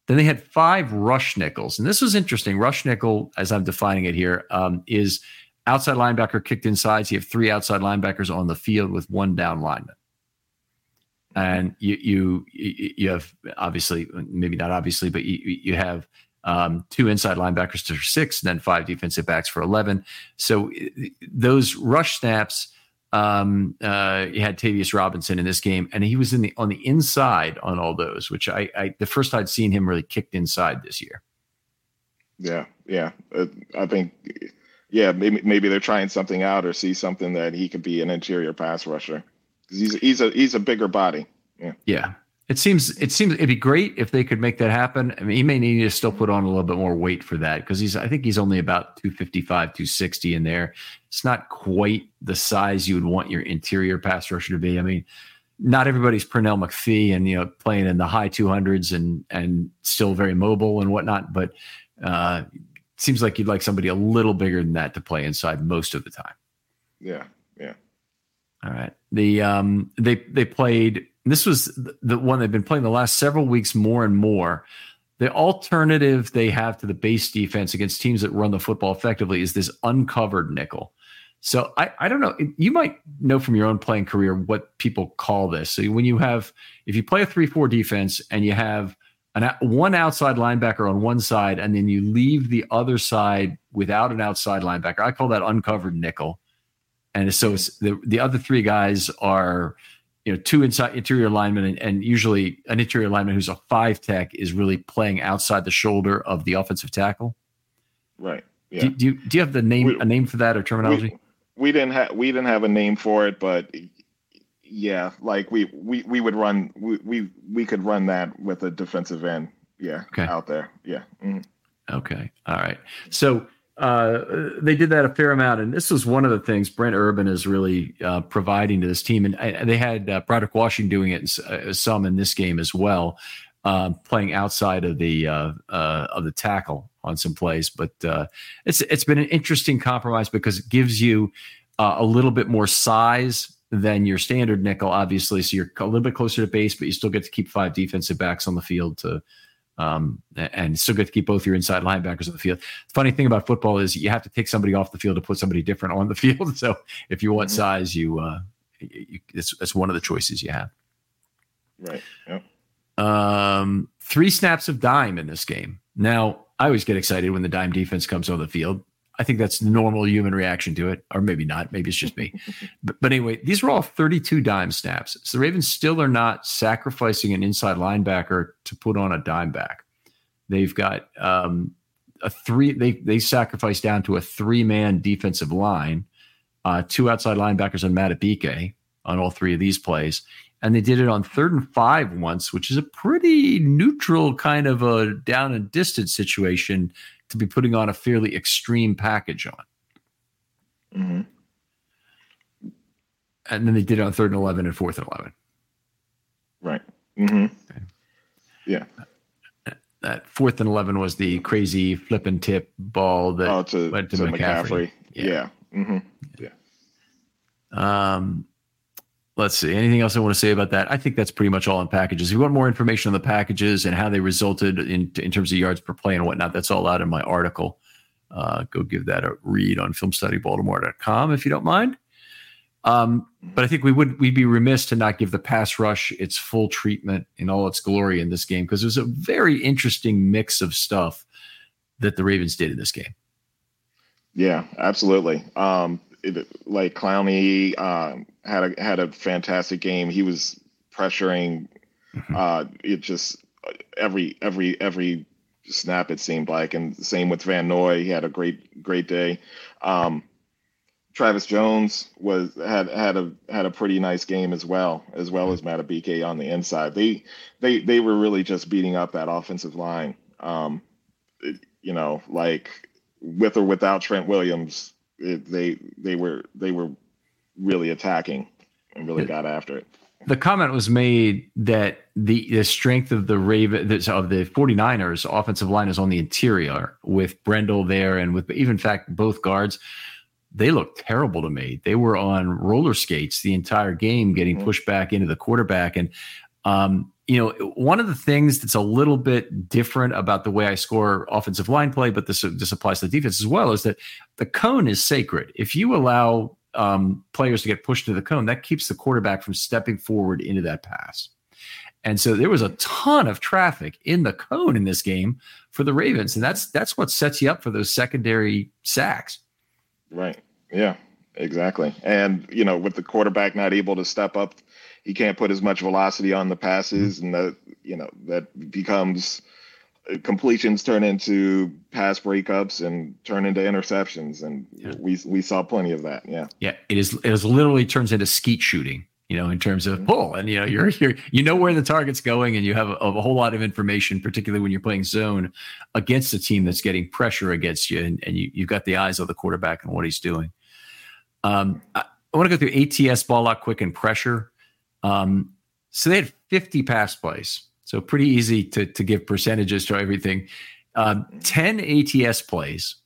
Speaker 1: Then they had five rush nickels. And this was interesting. Rush nickel, as I'm defining it here, um, is outside linebacker kicked inside. So you have three outside linebackers on the field with one down lineman. And you you you have obviously maybe not obviously, but you you have um, two inside linebackers to six, and then five defensive backs for eleven. So those rush snaps, um, uh, you had Tavius Robinson in this game, and he was in the on the inside on all those, which I, I the first I'd seen him really kicked inside this year.
Speaker 2: Yeah, yeah, uh, I think yeah, maybe maybe they're trying something out or see something that he could be an interior pass rusher. He's he's a he's a bigger body. Yeah.
Speaker 1: Yeah. It seems it seems it'd be great if they could make that happen. I mean, he may need to still put on a little bit more weight for that because he's I think he's only about 255, 260 in there. It's not quite the size you would want your interior pass rusher to be. I mean, not everybody's Pernell McPhee and you know playing in the high 200s and and still very mobile and whatnot, but uh, seems like you'd like somebody a little bigger than that to play inside most of the time.
Speaker 2: Yeah, yeah.
Speaker 1: All right. The um they they played this was the one they've been playing the last several weeks more and more. The alternative they have to the base defense against teams that run the football effectively is this uncovered nickel. So I, I don't know. You might know from your own playing career what people call this. So when you have, if you play a three-four defense and you have an, one outside linebacker on one side, and then you leave the other side without an outside linebacker. I call that uncovered nickel. And so the the other three guys are, you know, two inside interior linemen, and, and usually an interior lineman who's a five tech is really playing outside the shoulder of the offensive tackle.
Speaker 2: Right. Yeah.
Speaker 1: Do, do you do you have the name we, a name for that or terminology?
Speaker 2: We, we didn't have we didn't have a name for it, but yeah, like we we we would run we we, we could run that with a defensive end. Yeah, okay. out there. Yeah. mm
Speaker 1: Okay. All right. So uh, they did that a fair amount, and this was one of the things Brent Urban is really uh, providing to this team, and they had uh, Broderick Washington doing it uh, some in this game as well, uh, playing outside of the uh, of the tackle on some plays. But it's it's been an interesting compromise because it gives you a little bit more size than your standard nickel, obviously. So you're a little bit closer to base, but you still get to keep five defensive backs on the field to um, and still get to keep both your inside linebackers on the field. The funny thing about football is you have to take somebody off the field to put somebody different on the field. So if you want mm-hmm. size, you, uh, you it's, it's one of the choices you have.
Speaker 2: Right. Yep.
Speaker 1: Um, three snaps of dime in this game. Now, I always get excited when the dime defense comes on the field. I think that's the normal human reaction to it, or maybe not. Maybe it's just me. but, but anyway, these are all 32 dime snaps. So the Ravens still are not sacrificing an inside linebacker to put on a dime back. They've got um, a three. They they sacrifice down to a three man defensive line, uh, two outside linebackers on Madubuike on all three of these plays, and they did it on third and five once, which is a pretty neutral kind of a down and distance situation to be putting on a fairly extreme package on. Mm-hmm. And then they did it on third and 11 and fourth and 11.
Speaker 2: Right. Mm-hmm. Okay. Yeah.
Speaker 1: That fourth and 11 was the crazy flip and tip ball that oh, to, went to, to McCaffrey. McCaffrey.
Speaker 2: Yeah. Yeah. Mm-hmm. yeah.
Speaker 1: Um, let's see. Anything else I want to say about that? I think that's pretty much all in packages. If you want more information on the packages and how they resulted in in terms of yards per play and whatnot, that's all out in my article. Uh, go give that a read on filmstudybaltimore.com if you don't mind. Um, but I think we would we'd be remiss to not give the pass rush its full treatment in all its glory in this game because it was a very interesting mix of stuff that the Ravens did in this game.
Speaker 2: Yeah, absolutely. Um, like Clowney um, had a had a fantastic game. He was pressuring. Mm-hmm. Uh, it just every every every snap it seemed like, and same with Van Noy. He had a great great day. Um, Travis Jones was had had a had a pretty nice game as well, as well as Madubuike on the inside. They they they were really just beating up that offensive line. Um, it, you know, like with or without Trent Williams, it, they they were they were really attacking and really got after it.
Speaker 1: The comment was made that the the strength of the Raven of the 49ers offensive line is on the interior with Brendel there and with even in fact both guards they looked terrible to me. They were on roller skates the entire game, getting mm-hmm. pushed back into the quarterback. And, um, you know, one of the things that's a little bit different about the way I score offensive line play, but this, this applies to the defense as well, is that the cone is sacred. If you allow um, players to get pushed to the cone, that keeps the quarterback from stepping forward into that pass. And so there was a ton of traffic in the cone in this game for the Ravens, and that's that's what sets you up for those secondary sacks.
Speaker 2: Right. Yeah, exactly. And, you know, with the quarterback not able to step up, he can't put as much velocity on the passes. Mm-hmm. And, that, you know, that becomes uh, completions turn into pass breakups and turn into interceptions. And yeah. we, we saw plenty of that. Yeah.
Speaker 1: Yeah. It is, it is literally turns into skeet shooting you know, in terms of pull. And you know, you're you're you know where the target's going, and you have a, a, whole lot of information, particularly when you're playing zone against a team that's getting pressure against you, and, and you you've got the eyes of the quarterback and what he's doing. Um, I, I want to go through ATS ball out quick and pressure. Um, so they had 50 pass plays, so pretty easy to to give percentages to everything. Um, 10 ATS plays,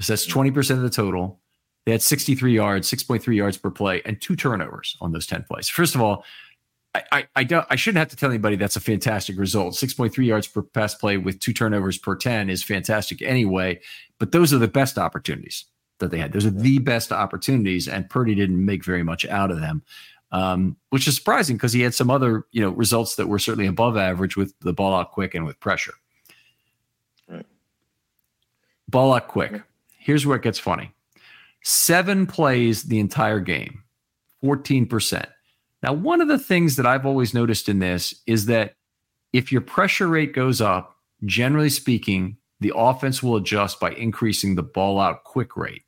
Speaker 1: so that's 20 percent of the total. They had 63 yards, 6.3 yards per play, and two turnovers on those 10 plays. First of all, I, I, I, don't I shouldn't have to tell anybody that's a fantastic result. 6.3 yards per pass play with two turnovers per 10 is fantastic anyway. But those are the best opportunities that they had. Those are the best opportunities, and Purdy didn't make very much out of them. Um, which is surprising because he had some other, you know, results that were certainly above average with the ball out quick and with pressure. Right. Ball out quick. Here's where it gets funny seven plays the entire game, 14%. Now, one of the things that I've always noticed in this is that if your pressure rate goes up, generally speaking, the offense will adjust by increasing the ball out quick rate.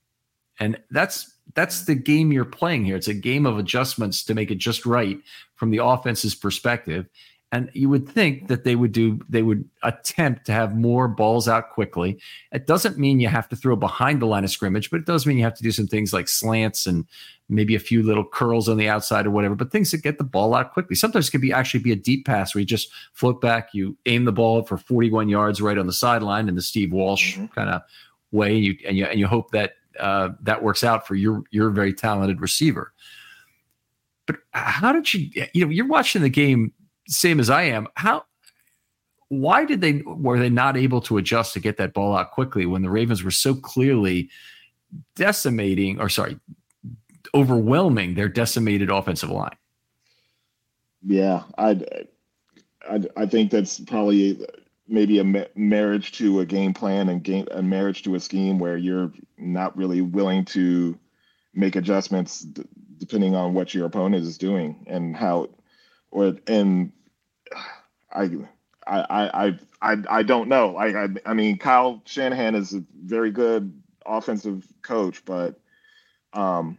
Speaker 1: And that's that's the game you're playing here. It's a game of adjustments to make it just right from the offense's perspective. And you would think that they would do, they would attempt to have more balls out quickly. It doesn't mean you have to throw behind the line of scrimmage, but it does mean you have to do some things like slants and maybe a few little curls on the outside or whatever, but things that get the ball out quickly. Sometimes it can be actually be a deep pass where you just float back, you aim the ball for 41 yards right on the sideline in the Steve Walsh mm-hmm. kind of way, and you and you and you hope that uh, that works out for your your very talented receiver. But how did you you know you're watching the game same as I am. How why did they were they not able to adjust to get that ball out quickly when the Ravens were so clearly decimating or sorry, overwhelming their decimated offensive line?
Speaker 2: Yeah, I I I think that's probably maybe a ma- marriage to a game plan and game a marriage to a scheme where you're not really willing to make adjustments d- depending on what your opponent is doing and how or and I I I I I don't know. I, I I mean Kyle Shanahan is a very good offensive coach, but um,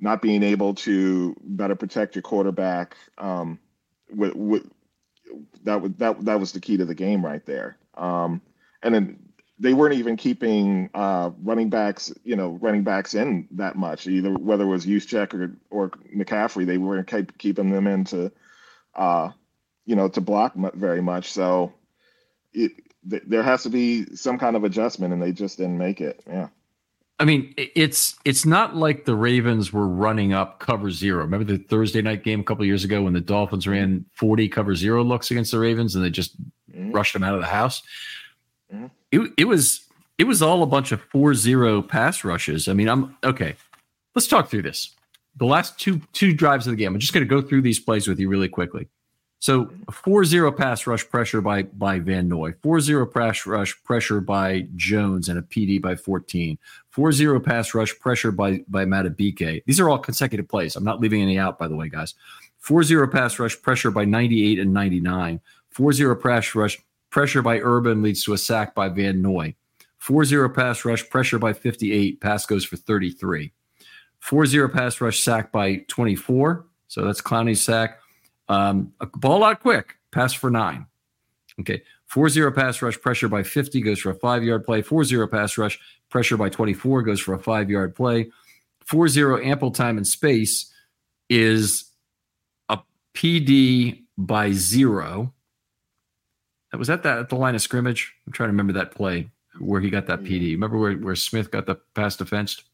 Speaker 2: not being able to better protect your quarterback um, with, with that was that that was the key to the game right there. Um, and then they weren't even keeping uh, running backs, you know, running backs in that much. Either whether it was Juszczyk or or McCaffrey, they weren't keep, keeping them into uh, you know, to block very much. So it, th- there has to be some kind of adjustment, and they just didn't make it. Yeah.
Speaker 1: I mean, it's it's not like the Ravens were running up cover zero. Remember the Thursday night game a couple years ago when the Dolphins ran 40 cover zero looks against the Ravens and they just mm-hmm. rushed them out of the house. Mm-hmm. It, it was it was all a bunch of 4-0 pass rushes. I mean, I'm okay. Let's talk through this. the last two two drives of the game. I'm just going to go through these plays with you really quickly. So 4-0 pass rush pressure by by Van Noy, 4-0 pass rush pressure by Jones and a PD by 14, 4-0 pass rush pressure by by Madubuike. These are all consecutive plays. I'm not leaving any out, by the way, guys. 4-0 pass rush pressure by 98 and 99. 4-0 pass rush pressure by Urban leads to a sack by Van Noy. 4-0 pass rush pressure by 58. Pass goes for 33. 4-0 pass rush sack by 24. So that's Clowney's sack. Um, a ball out quick, pass for nine. Okay. 4 0 pass rush pressure by 50 goes for a five yard play. 4 0 pass rush pressure by 24 goes for a five yard play. 4 0 ample time and space is a PD by zero. That was at that at the line of scrimmage. I'm trying to remember that play where he got that PD. Remember where, where Smith got the pass defensed?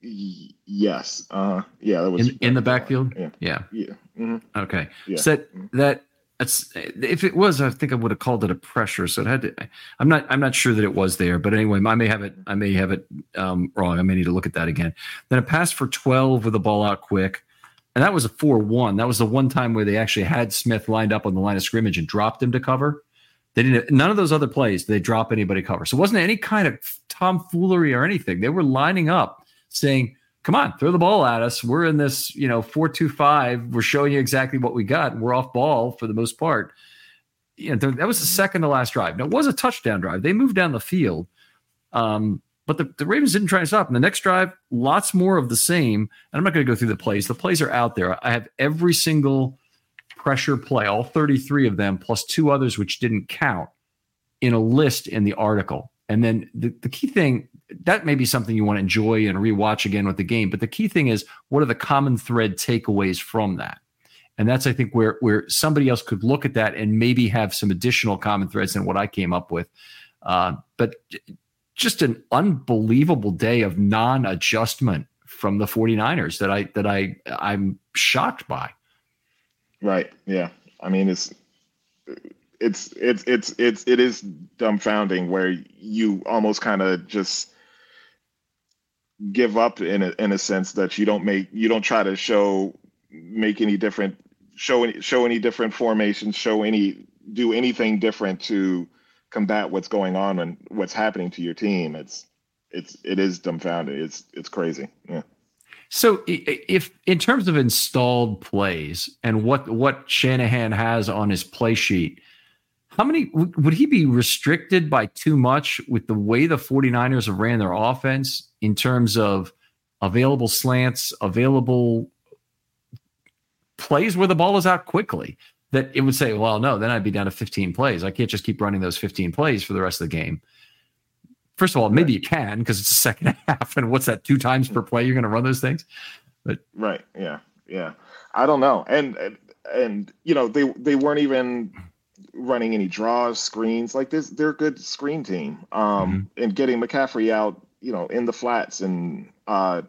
Speaker 2: Yes. Uh, yeah. That was
Speaker 1: in, in the backfield.
Speaker 2: Yeah.
Speaker 1: Yeah.
Speaker 2: Yeah. Mm-hmm.
Speaker 1: Okay.
Speaker 2: Yeah.
Speaker 1: So that, that that's if it was, I think I would have called it a pressure. So it had to. I'm not. I'm not sure that it was there, but anyway, I may have it. I may have it um, wrong. I may need to look at that again. Then a pass for 12 with the ball out quick, and that was a 4-1. That was the one time where they actually had Smith lined up on the line of scrimmage and dropped him to cover. They didn't. None of those other plays did they drop anybody cover. So it wasn't any kind of tomfoolery or anything. They were lining up saying, "Come on, throw the ball at us. We're in this, you know, four-two-five. We're showing you exactly what we got. We're off ball for the most part." You know, that was the second to last drive. Now it was a touchdown drive. They moved down the field, um, but the, the Ravens didn't try to stop. And the next drive, lots more of the same. And I'm not going to go through the plays. The plays are out there. I have every single pressure play, all 33 of them, plus two others which didn't count, in a list in the article. And then the, the key thing that may be something you want to enjoy and rewatch again with the game. But the key thing is what are the common thread takeaways from that? And that's I think where where somebody else could look at that and maybe have some additional common threads than what I came up with. Uh, but just an unbelievable day of non-adjustment from the 49ers that I that I I'm shocked by.
Speaker 2: Right. Yeah. I mean, it's it's it's it's it's it is dumbfounding where you almost kind of just give up in a, in a sense that you don't make you don't try to show make any different show any show any different formations show any do anything different to combat what's going on and what's happening to your team. It's it's it is dumbfounding. It's it's crazy. Yeah.
Speaker 1: So if in terms of installed plays and what what Shanahan has on his play sheet, how many would he be restricted by too much with the way the 49ers have ran their offense in terms of available slants, available plays where the ball is out quickly? That it would say, well, no, then I'd be down to 15 plays. I can't just keep running those 15 plays for the rest of the game. First of all, maybe you can because it's a second half, and what's that? Two times per play, you're going to run those things. But
Speaker 2: right, yeah, yeah. I don't know, and and, and you know they they weren't even running any draws, screens like this. They're a good screen team. Um, mm-hmm. and getting McCaffrey out, you know, in the flats and uh,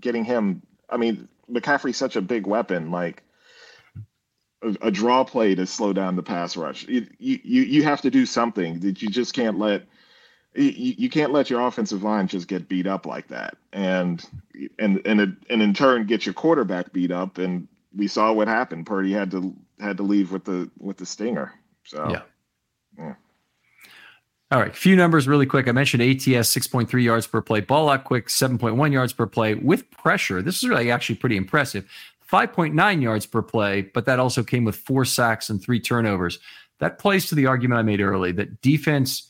Speaker 2: getting him. I mean, McCaffrey's such a big weapon. Like a, a draw play to slow down the pass rush. You, you you have to do something that you just can't let you, you can't let your offensive line just get beat up like that, and and and it, and in turn get your quarterback beat up. And we saw what happened. Purdy had to had to leave with the with the stinger. So
Speaker 1: yeah. yeah. All right, a few numbers really quick. I mentioned ATS 6.3 yards per play, ball out quick 7.1 yards per play with pressure. This is really actually pretty impressive. 5.9 yards per play, but that also came with four sacks and three turnovers. That plays to the argument I made early that defense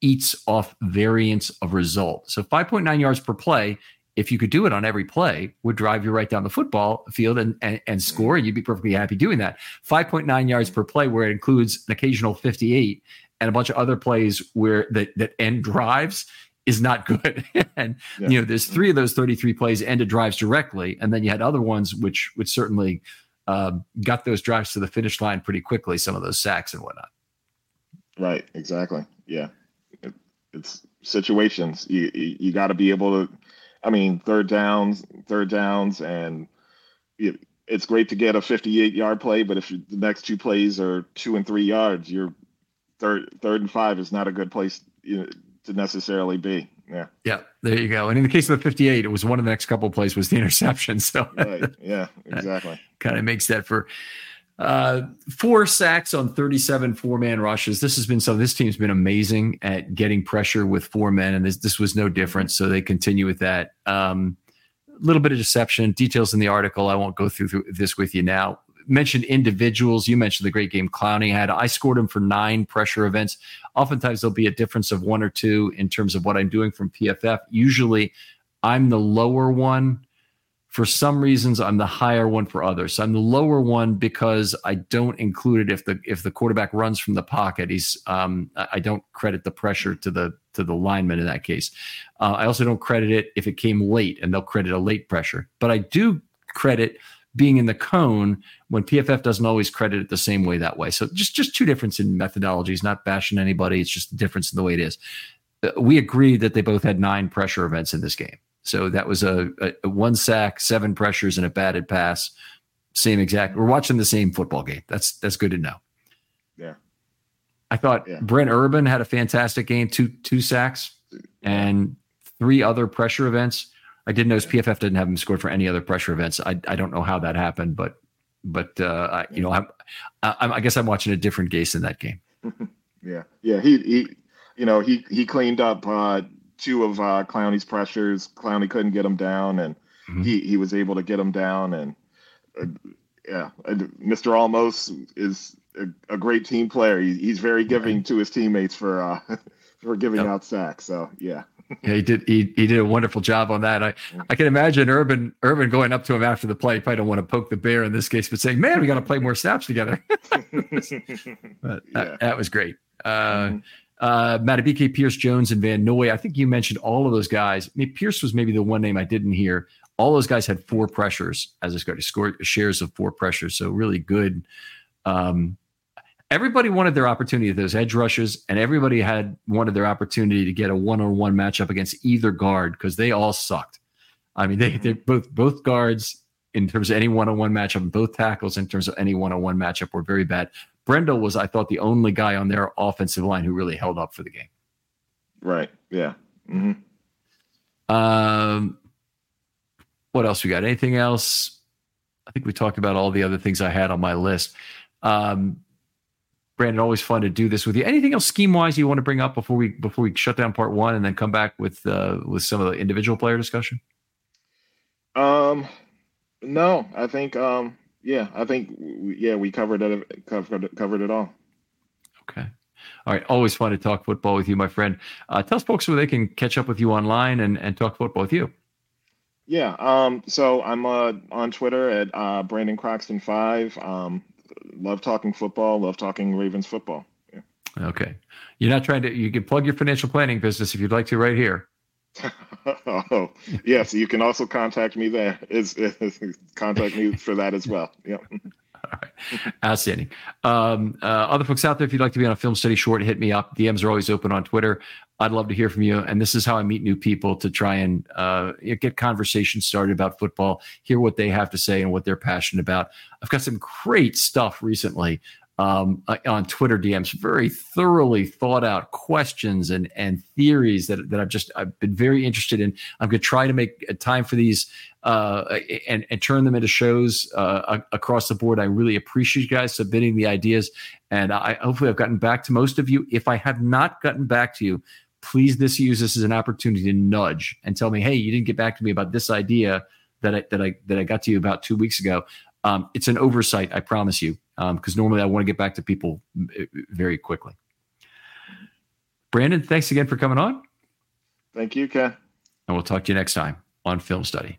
Speaker 1: eats off variance of result. So 5.9 yards per play, if you could do it on every play, would drive you right down the football field and, and, and score. And you'd be perfectly happy doing that. 5.9 yards per play, where it includes an occasional 58 and a bunch of other plays where that, that end drives is not good. and yeah. you know, there's three of those 33 plays ended drives directly, and then you had other ones which which certainly uh, got those drives to the finish line pretty quickly. Some of those sacks and whatnot.
Speaker 2: Right. Exactly. Yeah it's situations. You you, you got to be able to. I mean, third downs, third downs, and it, it's great to get a 58 yard play, but if the next two plays are two and three yards, your third third and five is not a good place you know, to necessarily be. Yeah.
Speaker 1: Yeah. There you go. And in the case of the 58, it was one of the next couple of plays was the interception. So
Speaker 2: right. Yeah, exactly.
Speaker 1: kind of makes that for uh, four sacks on 37 four man rushes. This has been so. This team's been amazing at getting pressure with four men, and this this was no different. So they continue with that. Um, a little bit of deception. Details in the article. I won't go through, through this with you now. Mentioned individuals. You mentioned the great game Clowney had. I scored him for nine pressure events. Oftentimes there'll be a difference of one or two in terms of what I'm doing from PFF. Usually, I'm the lower one for some reasons, I'm the higher one for others. So I'm the lower one because I don't include it if the if the quarterback runs from the pocket. He's um, I don't credit the pressure to the to the lineman in that case. Uh, I also don't credit it if it came late, and they'll credit a late pressure. But I do credit being in the cone when PFF doesn't always credit it the same way that way. So just just two difference in methodologies, not bashing anybody. It's just a difference in the way it is. Uh, we agreed that they both had nine pressure events in this game. So that was a, a, one sack, seven pressures, and a batted pass. Same exact. We're watching the same football game. That's that's good to know.
Speaker 2: Yeah.
Speaker 1: I thought yeah. Brent Urban had a fantastic game, two two sacks and three other pressure events. I didn't notice PFF didn't have him scored for any other pressure events. I I don't know how that happened, but but uh, I, you know I'm, I, I guess I'm watching a different Gase in that game.
Speaker 2: yeah, yeah. He he you know he he cleaned up uh, two of uh, Clowney's pressures. Clowney couldn't get him down, and mm-hmm. he he was able to get him down. And uh, yeah, Mr. Almost is a, a great team player. He, he's very giving to his teammates for uh, for giving yep. out sacks. So yeah.
Speaker 1: Yeah, he did. He, he did a wonderful job on that. I, I can imagine Urban Urban going up to him after the play. Probably don't want to poke the bear in this case, but saying, "Man, we got to play more snaps together." but that, yeah. that, was great. Uh, mm-hmm uh, Madubuike, Pierce Jones, and Van Noy. I think you mentioned all of those guys. I mean, Pierce was maybe the one name I didn't hear. All those guys had four pressures as a scored shares of four pressures. So really good. Um, everybody wanted their opportunity those edge rushes, and everybody had wanted their opportunity to get a one-on-one matchup against either guard because they all sucked. I mean, they they both both guards in terms of any one-on-one matchup, both tackles in terms of any one-on-one matchup were very bad. Brendel was, I thought, the only guy on their offensive line who really held up for the game.
Speaker 2: Right. Yeah. Mm-hmm.
Speaker 1: Um, what else we got? Anything else? I think we talked about all the other things I had on my list. Um, Brandon, always fun to do this with you. Anything else scheme wise you want to bring up before we before we shut down part one and then come back with uh, with some of the individual player discussion?
Speaker 2: Um, no, I think um, yeah, I think yeah we covered it covered covered it all.
Speaker 1: Okay. All right. Always fun to talk football with you, my friend. Uh, tell folks where they can catch up with you online and, and talk football with you.
Speaker 2: Yeah. Um, so I'm uh, on Twitter at uh, Brandon Croxton five. Um, love talking football. Love talking Ravens football. Yeah.
Speaker 1: Okay. You're not trying to. You can plug your financial planning business if you'd like to right here.
Speaker 2: oh, yes. You can also contact me there. Is, contact me for that as well. Yeah.
Speaker 1: All right. Outstanding. Um, uh, other folks out there, if you'd like to be on a film study short, hit me up. DMs are always open on Twitter. I'd love to hear from you. And this is how I meet new people to try and uh, get conversations started about football, hear what they have to say and what they're passionate about. I've got some great stuff recently um, uh, on Twitter DMs, very thoroughly thought out questions and and theories that that I've just I've been very interested in. I'm going to try to make time for these uh, and and turn them into shows uh, across the board. I really appreciate you guys submitting the ideas, and I hopefully I've gotten back to most of you. If I have not gotten back to you, please this use this as an opportunity to nudge and tell me, hey, you didn't get back to me about this idea that I that I that I got to you about two weeks ago. Um, it's an oversight, I promise you, because um, normally I want to get back to people uh, very quickly. Brandon, thanks again for coming on.
Speaker 2: Thank you, Ken.
Speaker 1: And we'll talk to you next time on Film Study.